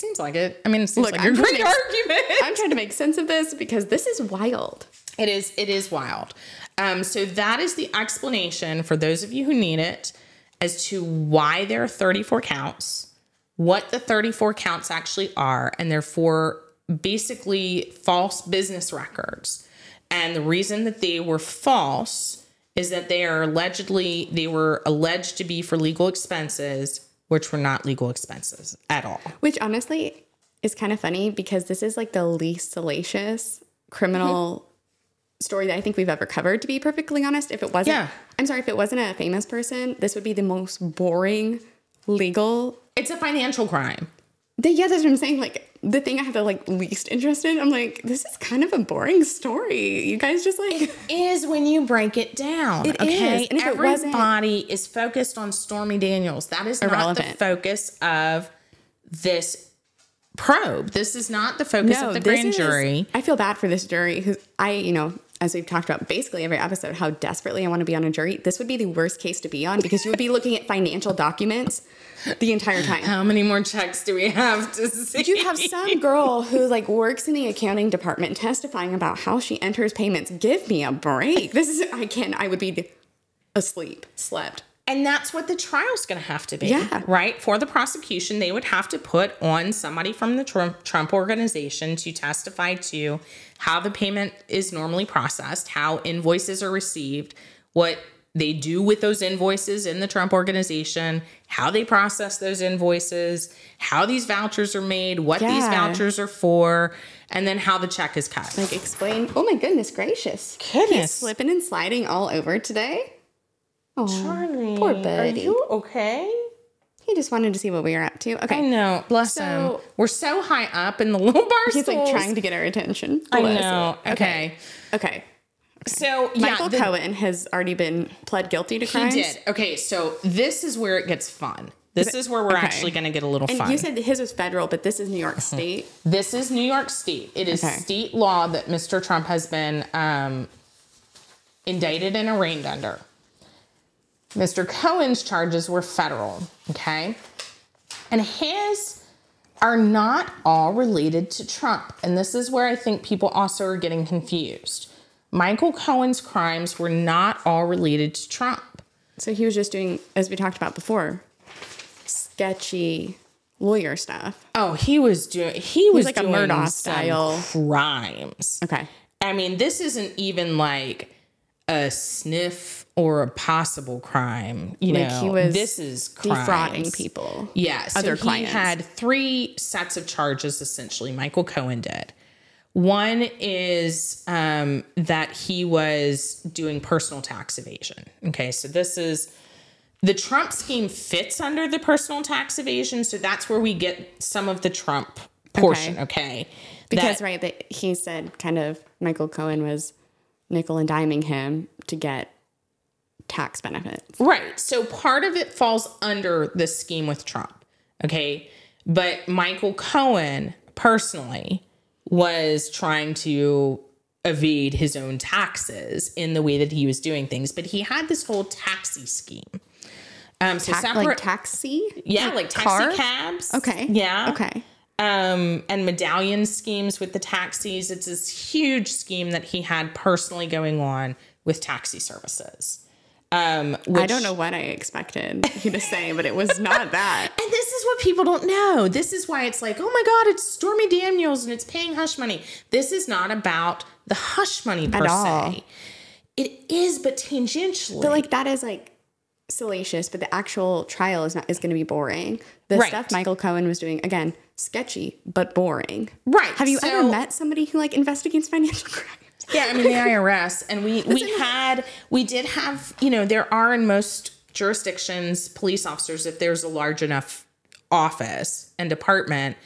Seems like it. I mean, it seems Look, like I'm a great to argument. I'm trying to make sense of this because this is wild. It is it is wild. Um, so that is the explanation for those of you who need it as to why there are 34 counts, what the 34 counts actually are, and they're for basically false business records. And the reason that they were false is that they are allegedly they were alleged to be for legal expenses, which were not legal expenses at all. Which honestly is kind of funny because this is like the least salacious criminal mm-hmm. story that I think we've ever covered, to be perfectly honest. If it wasn't, Yeah. I'm sorry, if it wasn't a famous person, this would be the most boring legal. It's a financial crime. The, yeah, that's what I'm saying. Like, the thing I have the like least interest in. I'm like, this is kind of a boring story. You guys just like is when you break it down. It okay, is. And it everybody is focused on Stormy Daniels. That is not the focus of this probe. This is not the focus of the grand is- jury. I feel bad for this jury because I, you know, as we've talked about basically every episode, how desperately I want to be on a jury. This would be the worst case to be on because you would be looking at financial documents the entire time. How many more checks do we have to see? You have some girl who like works in the accounting department testifying about how she enters payments. Give me a break. This is I can't. I would be asleep, slept. And that's what the trial's going to have to be. Yeah. Right? For the prosecution, they would have to put on somebody from the Trump, Trump organization to testify to how the payment is normally processed, how invoices are received, what they do with those invoices in the Trump organization, how they process those invoices, how these vouchers are made, what these vouchers are for, and then how the check is cut. Like explain. Oh my goodness gracious! Goodness. He's slipping and sliding all over today. Oh, Charlie, poor Are buddy. you okay? he just wanted to see what we were up to. Okay. I know. Bless So- him. We're so high up in the little bar he's like trying to get our attention. I know. it. Okay. Okay. So yeah, Michael the- Cohen has already been pled guilty to crimes. he did. Okay, so this is where it gets fun. This is where we're Okay. actually going to get a little And fun. you said that his was federal, but this is New York State. this is New York State. It is Okay. state law that Mr. Trump has been um, indicted and arraigned under. Mr. Cohen's charges were federal. Okay, and his are not all related to Trump. And this is where I think people also are getting confused. Michael Cohen's crimes were not all related to Trump. So he was just doing, as we talked about before, sketchy lawyer stuff. Oh, he was doing he was like a some style. crimes. Okay. I mean, this isn't even like a sniff or a possible crime. You Like know, he was this is crimes. Defrauding people. Yeah, so other he clients. had three sets of charges. Essentially, Michael Cohen did. One is um, that he was doing personal tax evasion. Okay, so this is the Trump scheme fits under the personal tax evasion, so that's where we get some of the Trump portion. Okay, Because That- right, that he said kind of Michael Cohen was nickel and diming him to get tax benefits. Right. So part of it falls under the scheme with Trump. Okay. But Michael Cohen personally was trying to evade his own taxes in the way that he was doing things. But he had this whole taxi scheme. Um, so Ta- separate, like taxi? yeah, like taxi car? cabs. Okay. Yeah. Okay. Um, and medallion schemes with the taxis. It's this huge scheme that he had personally going on with taxi services. Um, I don't know what I expected you to say, but it was not that. And this is what people don't know. This is why it's like, oh my God, it's Stormy Daniels and it's paying hush money. This is not about the hush money per all. se. It is, but tangentially. But like that is like salacious, but the actual trial is not is going to be boring. The Right. stuff Michael Cohen was doing again, sketchy but boring. Right, Have you so- ever met somebody who like investigates financial crimes? yeah, I mean the IRS, and we we had we did have you know there are in most jurisdictions police officers if there's a large enough office and department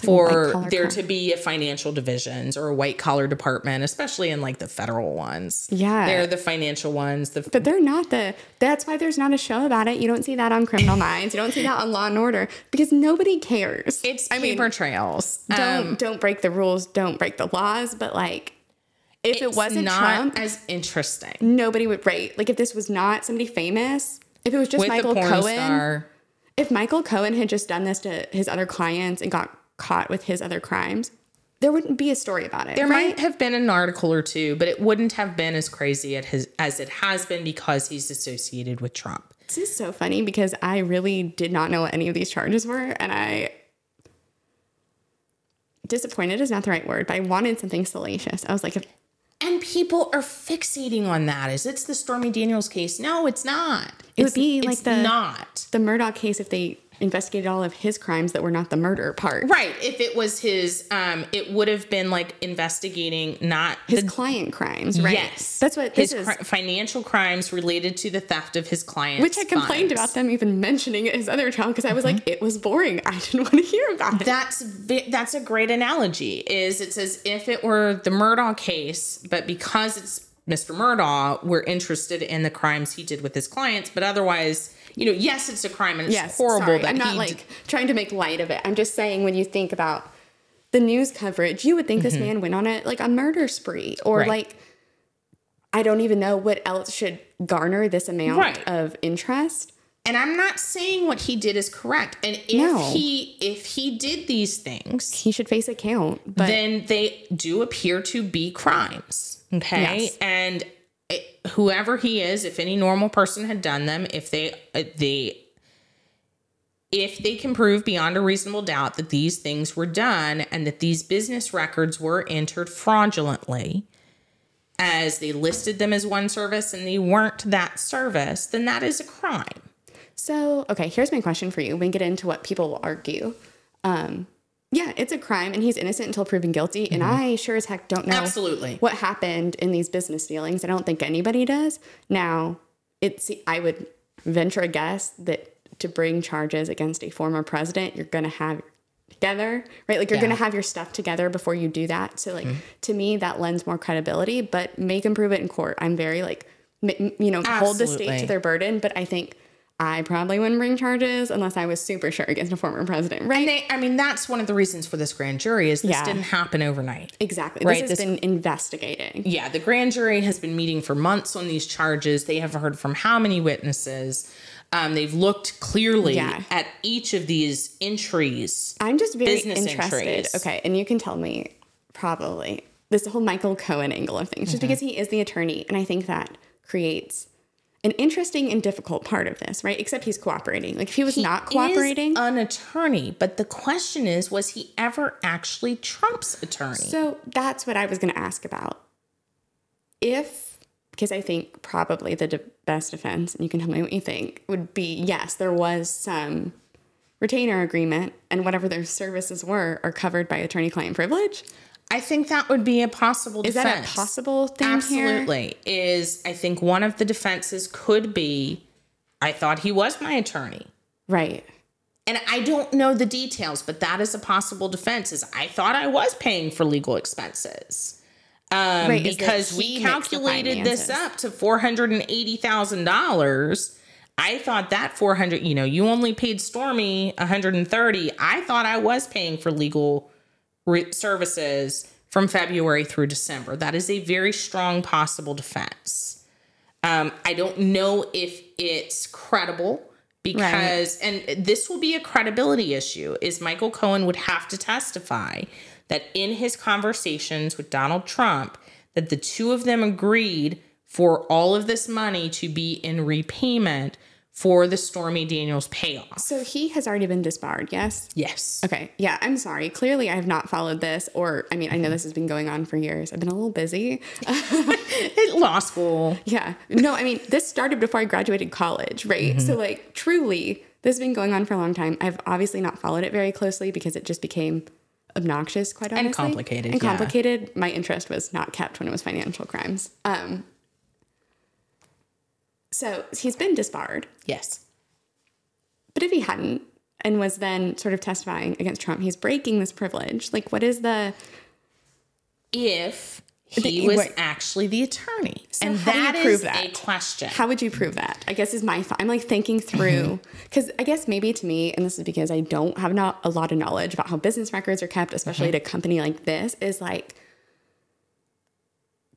for there to be a financial divisions or a white collar department, especially in like the federal ones. Yeah. they're the financial ones. The But they're not the. That's why there's not a show about it. You don't see that on Criminal Minds. You don't see that on Law and Order because nobody cares. It's I mean, paper trails. don't Um, don't break the rules. Don't break the laws. But like, if it wasn't not Trump, as interesting nobody would rate. Like if this was not somebody famous, if it was just with Michael Cohen, star. if Michael Cohen had just done this to his other clients and got caught with his other crimes, there wouldn't be a story about it. There right? might have been an article or two, but it wouldn't have been as crazy his, as it has been because he's associated with Trump. This is so funny because I really did not know what any of these charges were, and I disappointed is not the right word, but I wanted something salacious. I was like, And people are fixating on that as it's the Stormy Daniels case. No, it's not. It would be like it's the- not. the Murdaugh case, if they investigated all of his crimes that were not the murder part. Right. If it was his, um, it would have been like investigating not His the client crimes, right? Yes, That's what his is. financial crimes related to the theft of his clients. which I complained about them even mentioning it his other trial because I was like, it was boring. I didn't want to hear about it. That's that's a great analogy. Is it's as if it were the Murdaugh case, but because it's Mr. Murdaugh, we're interested in the crimes he did with his clients. But otherwise, you know, yes, it's a crime and it's yes, horrible sorry. that I'm not like d- trying to make light of it. I'm just saying when you think about the news coverage, you would think this man went on a like a murder spree or Mm-hmm. Right. like I don't even know what else should garner this amount Right. of interest. and I'm not saying what he did is correct. And if No. he if he did these things, He should face a count, but then they do appear to be crimes. Okay. Yes. And it, whoever he is, if any normal person had done them, if they, uh, they, if they can prove beyond a reasonable doubt that these things were done and that these business records were entered fraudulently, as they listed them as one service and they weren't that service, then that is a crime. So, okay, here's my question for you. We get into what people will argue. Um, yeah, it's a crime and he's innocent until proven guilty. And I sure as heck don't know Mm-hmm. Absolutely. what happened in these business dealings. I don't think anybody does. Now, it's I would venture a guess that to bring charges against a former president, you're going to have together, right? Like you're Yeah. Mm-hmm. going to have your stuff together before you do that. So like to me that lends more credibility, but make them prove it in court. I'm very like you know, hold the state to their burden, but I think I probably wouldn't bring charges unless I was super sure against a former president, right? And they, I mean, that's one of the reasons for this grand jury is this Yeah. didn't happen overnight. exactly. Right, This has this- been investigating. Yeah, the grand jury has been meeting for months on these charges. They have heard from how many witnesses? Um, they've looked clearly Yeah. at each of these entries. I'm just very business interested. entries. Okay, and you can tell me probably this whole Michael Cohen angle of things, Mm-hmm. just because he is the attorney, and I think that creates an interesting and difficult part of this, right? Except he's cooperating. Like if he was not cooperating, Is an attorney, but the question is, was he ever actually Trump's attorney? So that's what I was going to ask about. If, because I think probably the de- best defense, and you can tell me what you think, would be yes, there was some retainer agreement, and whatever their services were are covered by attorney client privilege. I think that would be a possible defense. Is defense. that a possible thing here? Absolutely. Is I think one of the defenses could be, I thought he was my attorney. Right. And I don't know the details, but that is a possible defense. Is I thought I was paying for legal expenses um, Right, because we calculated this up to four hundred and eighty thousand dollars. I thought that four hundred. You know, you only paid Stormy one hundred and thirty. I thought I was paying for legal re- services from February through December. That is a very strong possible defense. Um, I don't know if it's credible because, and this will be a credibility issue, is Michael Cohen would have to testify that in his conversations with Donald Trump, that the two of them agreed for all of this money to be in repayment for the Stormy Daniels payoff. So he has already been disbarred, yes? Yes. Okay. Yeah, I'm sorry. Clearly, I have not followed this, or I mean, I know this has been going on for years. I've been a little busy. At law school. Yeah. No, I mean, this started before I graduated college, right? Mm-hmm. So, like, truly, this has been going on for a long time. I've obviously not followed it very closely because it just became obnoxious, quite honestly. And complicated, And yeah. complicated. My interest was not kept when it was financial crimes. Um, so he's been disbarred. Yes. But if he hadn't and was then sort of testifying against Trump, he's breaking this privilege. Like, what is the. If he The- was wait. actually the attorney. and how do you that is that? a question. How would you prove that? I guess is my. I'm like thinking mm-hmm. through because I guess maybe to me, and this is because I don't have not a lot of knowledge about how business records are kept, especially mm-hmm. at a company like this, is like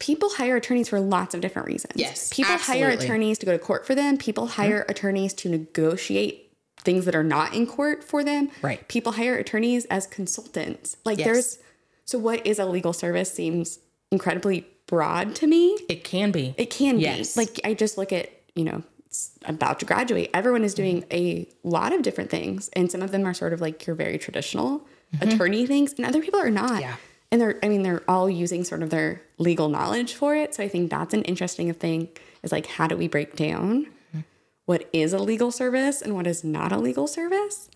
people hire attorneys for lots of different reasons. Yes, people hire attorneys to go to court for them. People hire attorneys to negotiate things that are not in court for them. Right. People hire attorneys as consultants. Like Yes. there's so what is a legal service seems incredibly broad to me. It can be. It can Yes. be. Like I just look at, you know, it's about to graduate. Everyone is doing a lot of different things. And some of them are sort of like your very traditional attorney things. And other people are not. Mm-hmm. Yeah. And they're I mean, they're all using sort of their legal knowledge for it. So I think that's an interesting thing is like how do we break down what is a legal service and what is not a legal service?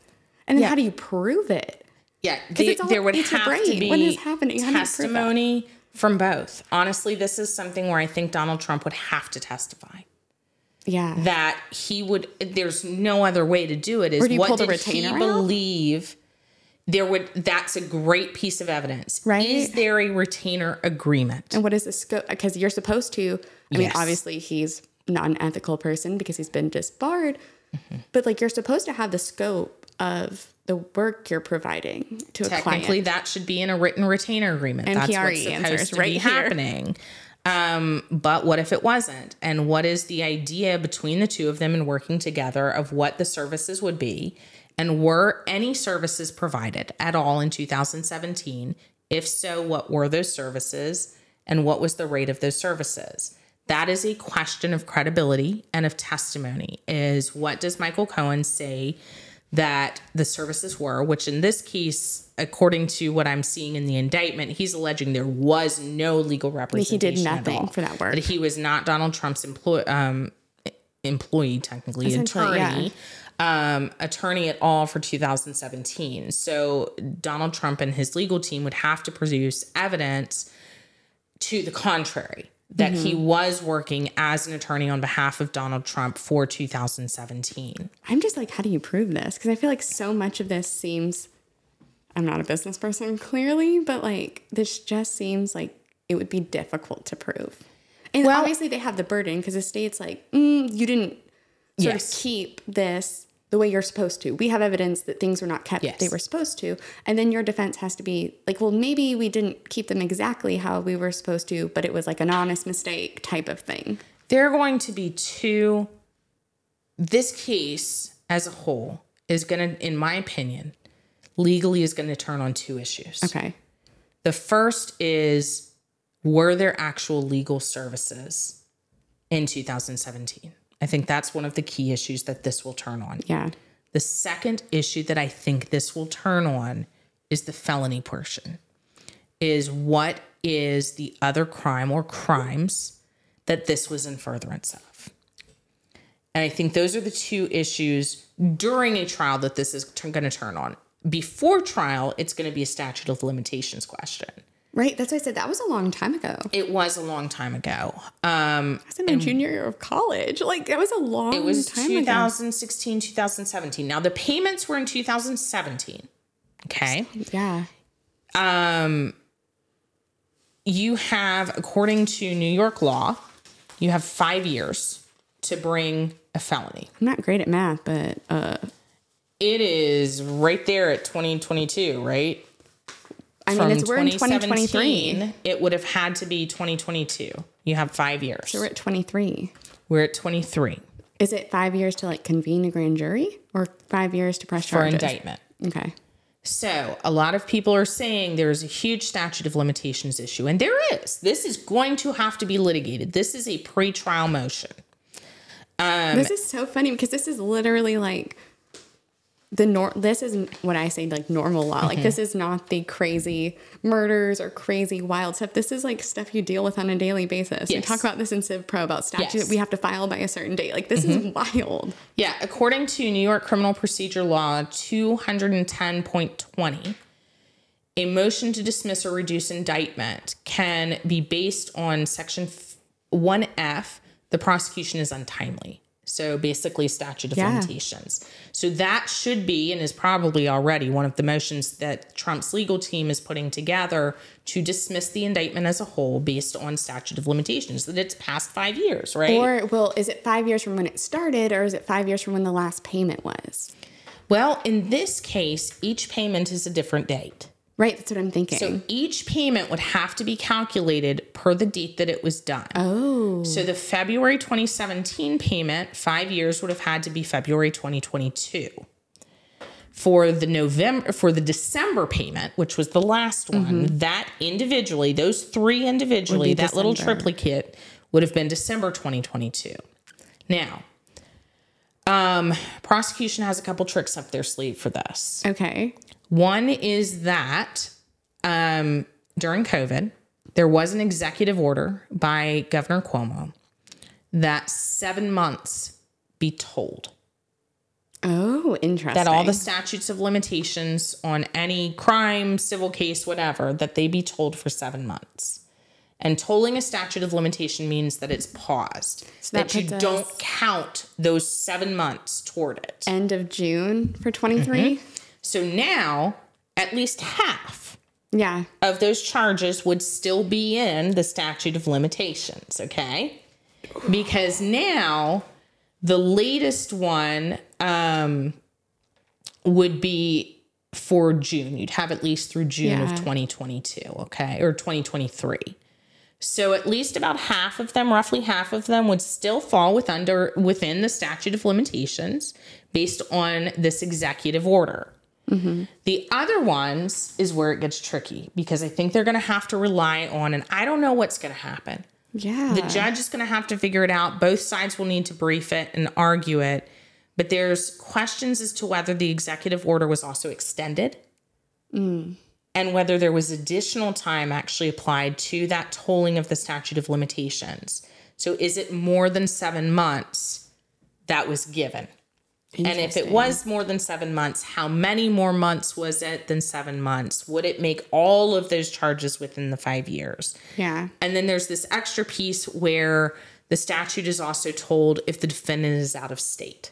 And then Yeah. how do you prove it? Yeah, the- all- there would have to be When is happening? How do you testimony from both. Honestly, this is something where I think Donald Trump would have to testify Yeah. that he would. There's no other way to do it. Is do what did he out? believe? There would. That's a great piece of evidence. Right. Is there a retainer agreement? And what is the scope? Because you're supposed to. I mean, obviously, he's not an ethical person because he's been disbarred. Mm-hmm. But like, you're supposed to have the scope of the work you're providing to a Technically, client. that should be in a written retainer agreement. That's what's supposed answers to right be here. happening. Um, but what if it wasn't? And what is the idea between the two of them and working together of what the services would be? And were any services provided at all in 2017? If so, what were those services? And what was the rate of those services? That is a question of credibility and of testimony. Is what does Michael Cohen say that the services were, which in this case, according to what I'm seeing in the indictment, he's alleging there was no legal representation. He did nothing for that work. That he was not Donald Trump's employ, um, employee, technically, attorney. Um, attorney at all for 2017. So Donald Trump and his legal team would have to produce evidence to the contrary that he Mm-hmm. was working as an attorney on behalf of Donald Trump for 2017. I'm just like, how do you prove this? Because I feel like so much of this seems. I'm not a business person, clearly, but like, this just seems like it would be difficult to prove. And Well- obviously, they have the burden because the state's like, mm, you didn't sort Yes. of keep this the way you're supposed to. We have evidence that things were not kept Yes. they were supposed to. And then your defense has to be like, well, maybe we didn't keep them exactly how we were supposed to, but it was like an honest mistake type of thing. There are going to be two. This case as a whole is going to, in my opinion, legally is going to turn on two issues. Okay. The first is were there actual legal services in 2017? I think that's one of the key issues that this will turn on. Yeah. The second issue that I think this will turn on is the felony portion. Is what is the other crime or crimes that this was in furtherance of? And I think those are the two issues during a trial that this is going to turn on. Before trial, it's going to be a statute of limitations question. Right. That's why I said that was a long time ago. It was a long time ago. Um, I was in my junior year of college. Like that was a long it was time ago. 2016, 2017. Now, the payments were in 2017. Okay. Yeah. Um, you have, according to New York law, you have five years to bring a felony. I'm not great at math, but uh It is right there at 2022, right? I mean it's we're in 2023. It would have had to be 2022. You have five years. So we're at 23. We're at 23 Is it five years to like convene a grand jury or five years to press for charges? indictment. Okay. So, a lot of people are saying there's a huge statute of limitations issue, and there is. This is going to have to be litigated. This is a pre-trial motion. Um, this is so funny because this is literally like the nor this is what I say like normal law. Mm-hmm. Like this is not the crazy murders or crazy wild stuff. This is like stuff you deal with on a daily basis. We talk about this in Civ Pro about statute Yes. Mm-hmm. we have to file by a certain date. Like this is wild. Yeah, according to New York Criminal Procedure Law 210.20, a motion to dismiss or reduce indictment can be based on section f- 1F, the prosecution is untimely. So basically, statute of Yeah. limitations. So that should be and is probably already one of the motions that Trump's legal team is putting together to dismiss the indictment as a whole based on statute of limitations, that it's past five years, right? Or well, is it five years from when it started or is it five years from when the last payment was? Well, in this case, each payment is a different date. Right, that's what I'm thinking. So each payment would have to be calculated per the date that it was done. oh. So the February 2017 payment, five years would have had to be February 2022. For the November, for the December payment, which was the last one, that individually, those three individually, that little December. triplicate would have been December 2022. Now, um, prosecution has a couple tricks up their sleeve for this. Okay. One is that um, during COVID, there was an executive order by Governor Cuomo that seven months be tolled. Oh, interesting. That all the statutes of limitations on any crime, civil case, whatever, that they be tolled for seven months. And tolling a statute of limitation means that it's paused. So that that, you don't count those seven months toward it. end of June for 23. Mm-hmm. So now, at least half Yeah. of those charges would still be in the statute of limitations, okay? Because now the latest one um, would be for June. You'd have at least through June of 2022, okay? Or 2023. So at least about half of them, roughly half of them would still fall with under within the statute of limitations based on this executive order. The other ones is where it gets tricky because I think they're going to have to rely on, and I don't know what's going to happen. Yeah. The judge is going to have to figure it out. Both sides will need to brief it and argue it. But there's questions as to whether the executive order was also extended and whether there was additional time actually applied to that tolling of the statute of limitations. So is it more than seven months that was given? And if it was more than seven months, how many more months was it than seven months? Would it make all of those charges within the five years? Yeah. And then there's this extra piece where the statute is also tolled if the defendant is out of state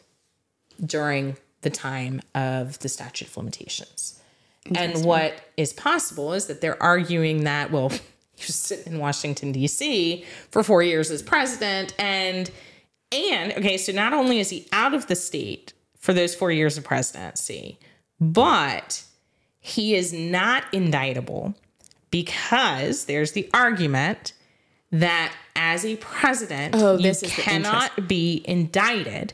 during the time of the statute of limitations. And what is possible is that they're arguing that, well, he was sitting in Washington, D.C. for four years as president. And, and, okay, so not only is he out of the state for those four years of presidency, but he is not indictable because there's the argument that as a president, Oh, you this is the cannot be indicted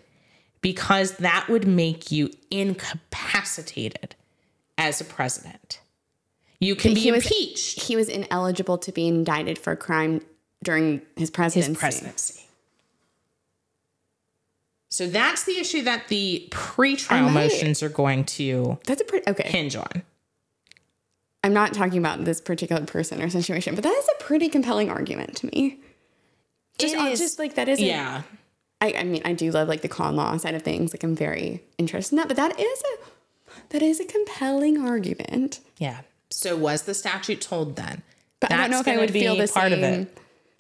because that would make you incapacitated as a president. You can But be he was- impeached He was ineligible to be indicted for a crime during his presidency. his presidency. So that's the issue that the pretrial might- motions are going to That's a pretty okay. hinge on. I'm not talking about this particular person or situation, but that is a pretty compelling argument to me. Just, It uh, is- just like that isn't. Yeah. I, I mean, I do love like the con law side of things. Like I'm very interested in that, but that is a that is a compelling argument. Yeah. So was the statute tolled then? But I don't know if I would feel the part same of it.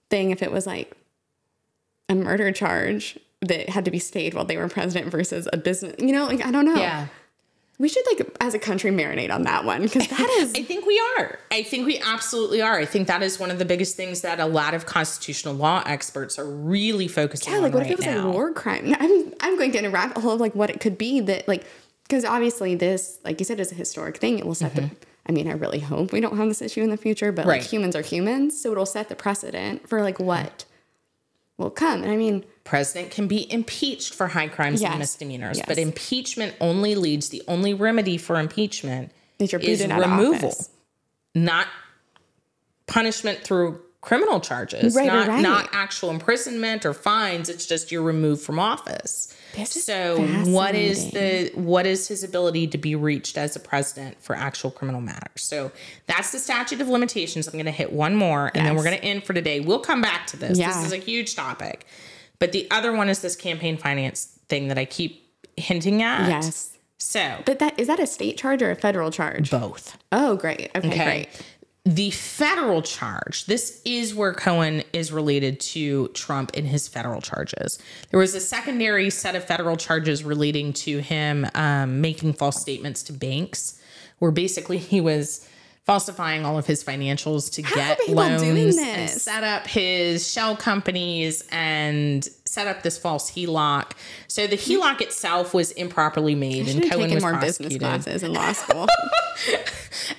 thing if it was like a murder charge that had to be stayed while they were president versus a business. You know, like I don't know. Yeah. We should like as a country marinate on that one because that is I think we are. I think we absolutely are. I think that is one of the biggest things that a lot of constitutional law experts are really focusing yeah. on Like what right if it was now. like war crime? I'm I'm going to get a rabbit hole of like what it could be that like because obviously this like you said is a historic thing. It will set the. I mean, I really hope we don't have this issue in the future, but Mm-hmm. Right. like humans are humans, so it'll set the precedent for like what will come. And I mean, President can be impeached for high crimes Yes. and misdemeanors, Yes. but impeachment only leads. The only remedy for impeachment is booted out of removal, not punishment through criminal charges, Right, not right. not actual imprisonment or fines. It's just you're removed from office. This is so what is the what is his ability to be reached as a president for actual criminal matters? So that's the statute of limitations. I'm going to hit one more, and then we're going to end for today. We'll come back to this. Yeah. This is a huge topic, but the other one is this campaign finance thing that I keep hinting at. Yes. So But that is that a state charge or a federal charge? both. Oh, great. Okay, Okay. great. The federal charge, this is where Cohen is related to Trump in his federal charges. There was a secondary set of federal charges relating to him um, making false statements to banks, where basically he was falsifying all of his financials to get people loans and set up his shell companies and set up this false HELOC. So the HELOC itself was improperly made, and Cohen was more business prosecuted. classes in law school.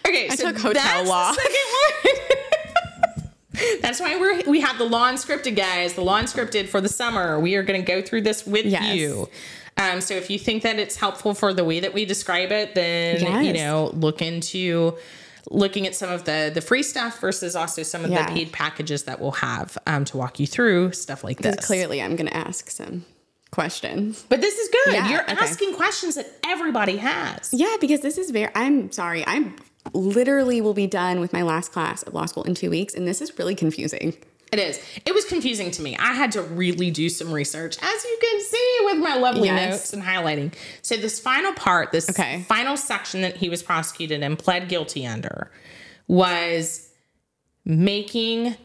Okay, so took hotel that's law. The second one. that's why we're we have the law unscripted guys. The law unscripted for the summer. We are going to go through this with Yes. you. Um, so if you think that it's helpful for the way that we describe it, then you know look into looking at some of the the free stuff versus also some of Yeah. the paid packages that we'll have um, to walk you through stuff like this. Clearly, I'm going to ask some questions. But this is good. Yeah, You're okay. asking questions that everybody has. Yeah, because this is very. I'm sorry. I'm literally will be done with my last class of law school in two weeks, and this is really confusing. It is. It was confusing to me. I had to really do some research, as you can see with my lovely Yes. notes and highlighting. So, this final part, this Okay. final section that he was prosecuted and pled guilty under, was making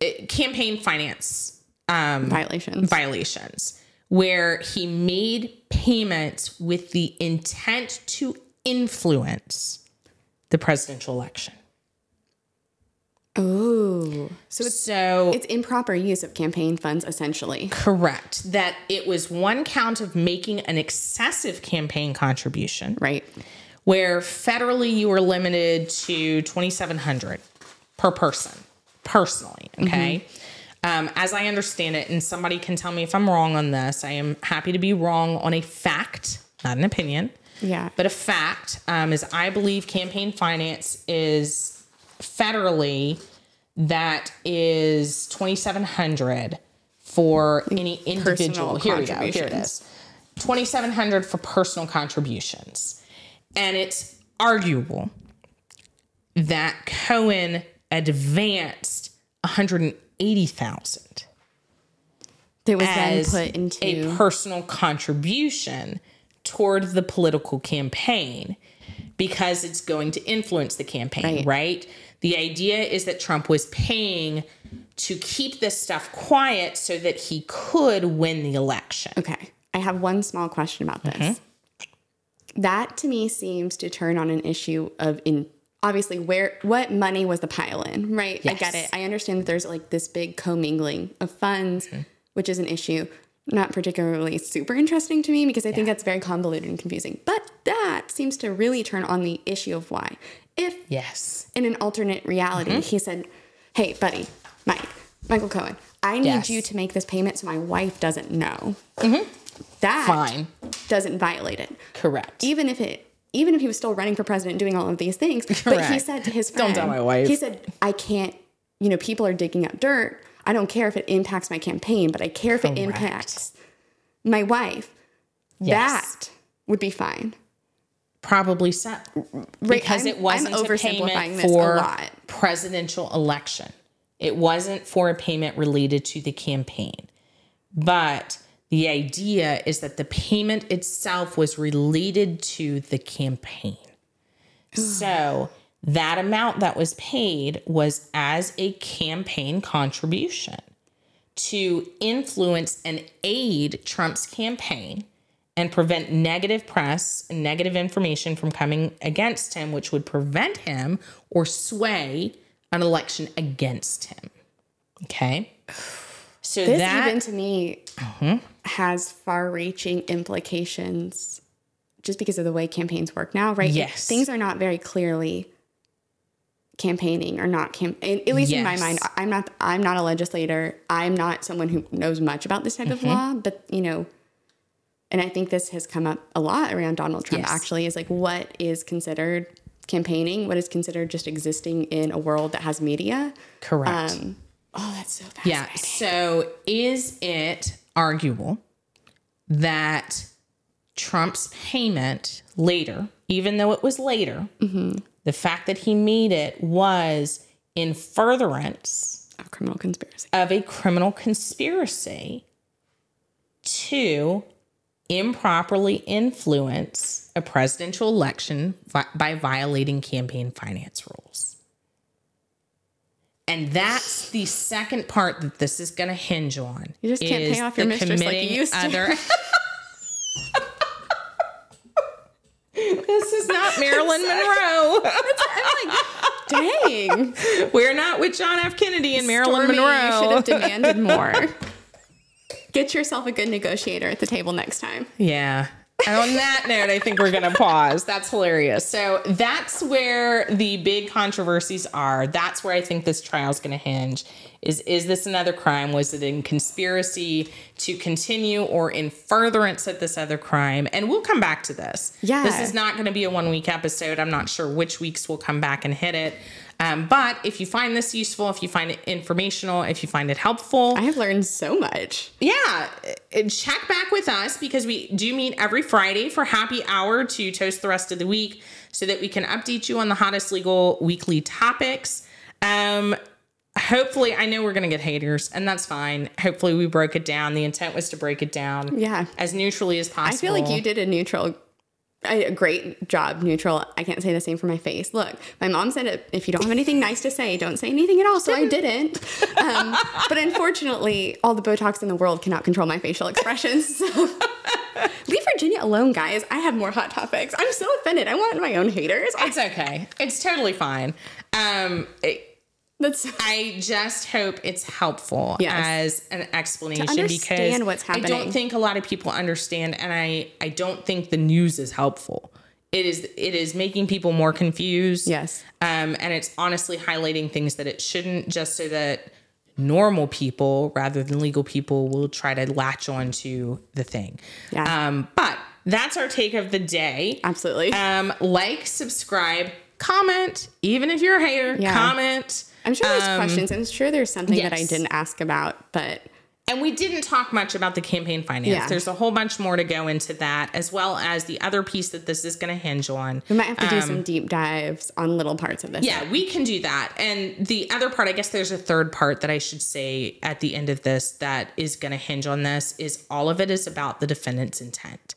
eh, campaign finance Violations. violations, where he made payments with the intent to influence the presidential election. Oh. So it's So, it's improper use of campaign funds essentially. correct that it was one count of making an excessive campaign contribution Right. where federally you were limited to 2700 per person personally okay um, as i understand it and somebody can tell me if i'm wrong on this i am happy to be wrong on a fact not an opinion Yeah. but a fact um, is i believe campaign finance is federally that is 2700 for any individual. Here we go here it is. 2700 for personal contributions. And it's arguable that cohen advanced 180000 That was then put into a personal contribution toward the political campaign because it's going to influence the campaign, Right. right? The idea is that Trump was paying to keep this stuff quiet so that he could win the election. Okay. I have one small question about this. Mm-hmm. That to me seems to turn on an issue of in obviously where what money was the pile in, right? I get it. I understand that there's like this big commingling of funds, Mm-hmm. which is an issue not particularly super interesting to me because I think that's very convoluted and confusing. But that seems to really turn on the issue of why. If Yes. in an alternate reality, Mm-hmm. he said, Hey, buddy, Mike, Michael Cohen, I need Yes. you to make this payment so my wife doesn't know. That Mm-hmm. Fine. doesn't violate it. Correct. Even if it even if he was still running for president doing all of these things. Correct. But he said to his friend, Don't tell my wife. He said, I can't, you know, people are digging up dirt. I don't care if it impacts my campaign, but I care if it impacts my wife. Yes. That would be fine. Probably so. Right, because I'm- it wasn't I'm a oversimplifying this a for lot. presidential election. It wasn't for a payment related to the campaign. But the idea is that the payment itself was related to the campaign. so that amount that was paid was as a campaign contribution to influence and aid Trump's campaign and prevent negative press and negative information from coming against him, which would prevent him or sway an election against him. Okay. So This that even to me Mm-hmm. has far-reaching implications just because of the way campaigns work now, right? Yes. Things are not very clearly campaigning or not cam at least in my mind i'm not i'm not a legislator i'm not someone who knows much about this type Mm-hmm. of law but you know and i think this has come up a lot around donald trump Yes. actually is like what is considered campaigning what is considered just existing in a world that has media correct. um oh that's so fascinating Yeah. So is it arguable that Trump's payment later, even though it was later, the fact that he made it was in furtherance a criminal conspiracy of a criminal conspiracy to improperly influence a presidential election by violating campaign finance rules. And that's the second part that this is going to hinge on. You just can't pay off your mistress like you used to. Other... this is not Marilyn Monroe. dang We're not with John F. Kennedy and Marilyn Stormy, Monroe. You should have demanded more. Get yourself a good negotiator at the table next time. Yeah. And on that note, I think we're going to pause. That's hilarious. So that's where the big controversies are. That's where I think this trial is going to hinge. Is is this another crime? Was it in conspiracy to continue or in furtherance of this other crime? And we'll come back to this. Yeah. This is not going to be a one week episode. I'm not sure which weeks we'll come back and hit it. Um, but if you find this useful, if you find it informational, if you find it helpful, I have learned so much. yeah, and check back with us because we do meet every Friday for happy hour to toast the rest of the week so that we can update you on the hottest legal weekly topics. Um, hopefully, I know we're going to get haters, and that's fine. Hopefully, we broke it down. The intent was to break it down Yeah. as neutrally as possible. I feel like you did a neutral, a great job neutral. I can't say the same for my face. Look, my mom said if you don't have anything nice to say, don't say anything at all. So I didn't. Um, but unfortunately, all the Botox in the world cannot control my facial expressions. So. Leave Virginia alone, guys. I have more hot topics. I'm so offended. I want my own haters. It's okay. It's totally fine. Um, it- That's I just hope it's helpful Yes. as an explanation understand because what's I don't think a lot of people understand, and I I don't think the news is helpful. It is it is making people more confused. Yes. Um, and it's honestly highlighting things that it shouldn't, just so that normal people rather than legal people will try to latch onto the thing. Yeah. Um, but that's our take of the day. absolutely. Um, like, subscribe, comment, even if you're a hater, Yeah. comment. I'm sure there's um, questions. I'm sure there's something that I didn't ask about, but And we didn't talk much about the campaign finance. Yeah. There's a whole bunch more to go into that, as well as the other piece that this is going to hinge on. we might have to do some deep dives on little parts of this. Um, Yeah, we can do that. And the other part, I guess there's a third part that I should say at the end of this that is going to hinge on this is all of it is about the defendant's intent.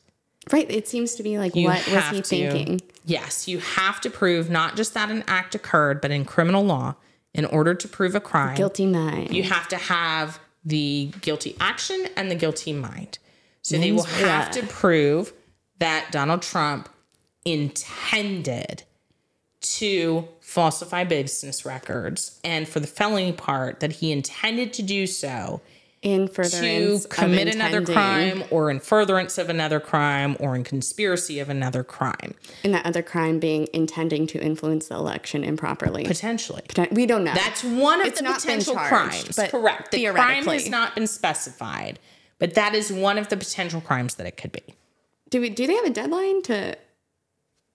Right. It seems to be like, You what was he to- thinking? Yes, you have to prove not just that an act occurred, but in criminal law, in order to prove a crime, Guilty mind. you have to have the guilty action and the guilty mind. So they will have rea. to prove that Donald Trump intended to falsify business records and for the felony part that he intended to do so in furtherance to commit of another crime or in furtherance of another crime or in conspiracy of another crime and that other crime being intending to influence the election improperly. potentially We don't know. That's one of It's the potential charged, crimes. but Correct. The crime has not been specified, but that is one of the potential crimes that it could be. do we? Do they have a deadline to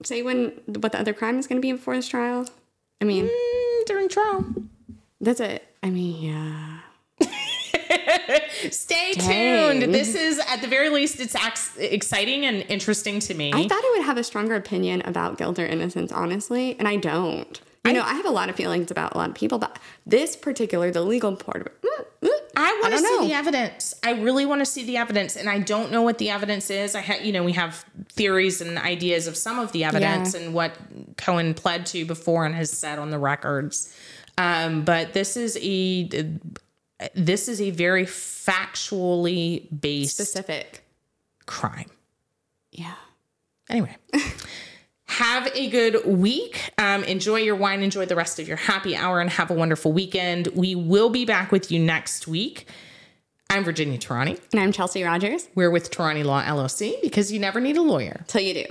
say when what the other crime is going to be before this trial? I mean, Mm, during trial. that's it. I mean, yeah. Stay Dang. tuned. This is, at the very least, it's ex- exciting and interesting to me. I thought I would have a stronger opinion about guilt or innocence, honestly, and I don't. You know, I have a lot of feelings about a lot of people, but this particular, the legal part of it, mm, mm, I want to see know. the evidence. I really want to see the evidence, and I don't know what the evidence is. I ha- you know, we have theories and ideas of some of the evidence Yeah. and what Cohen pled to before and has said on the records. Um, but this is a this is a very factually based specific. crime. Yeah. Anyway, have a good week. Um, enjoy your wine, enjoy the rest of your happy hour, and have a wonderful weekend. We will be back with you next week. I'm Virginia Tehrani. And I'm Chelsey Rogers. We're with Tehrani Law LLC because you never need a lawyer. Till you do.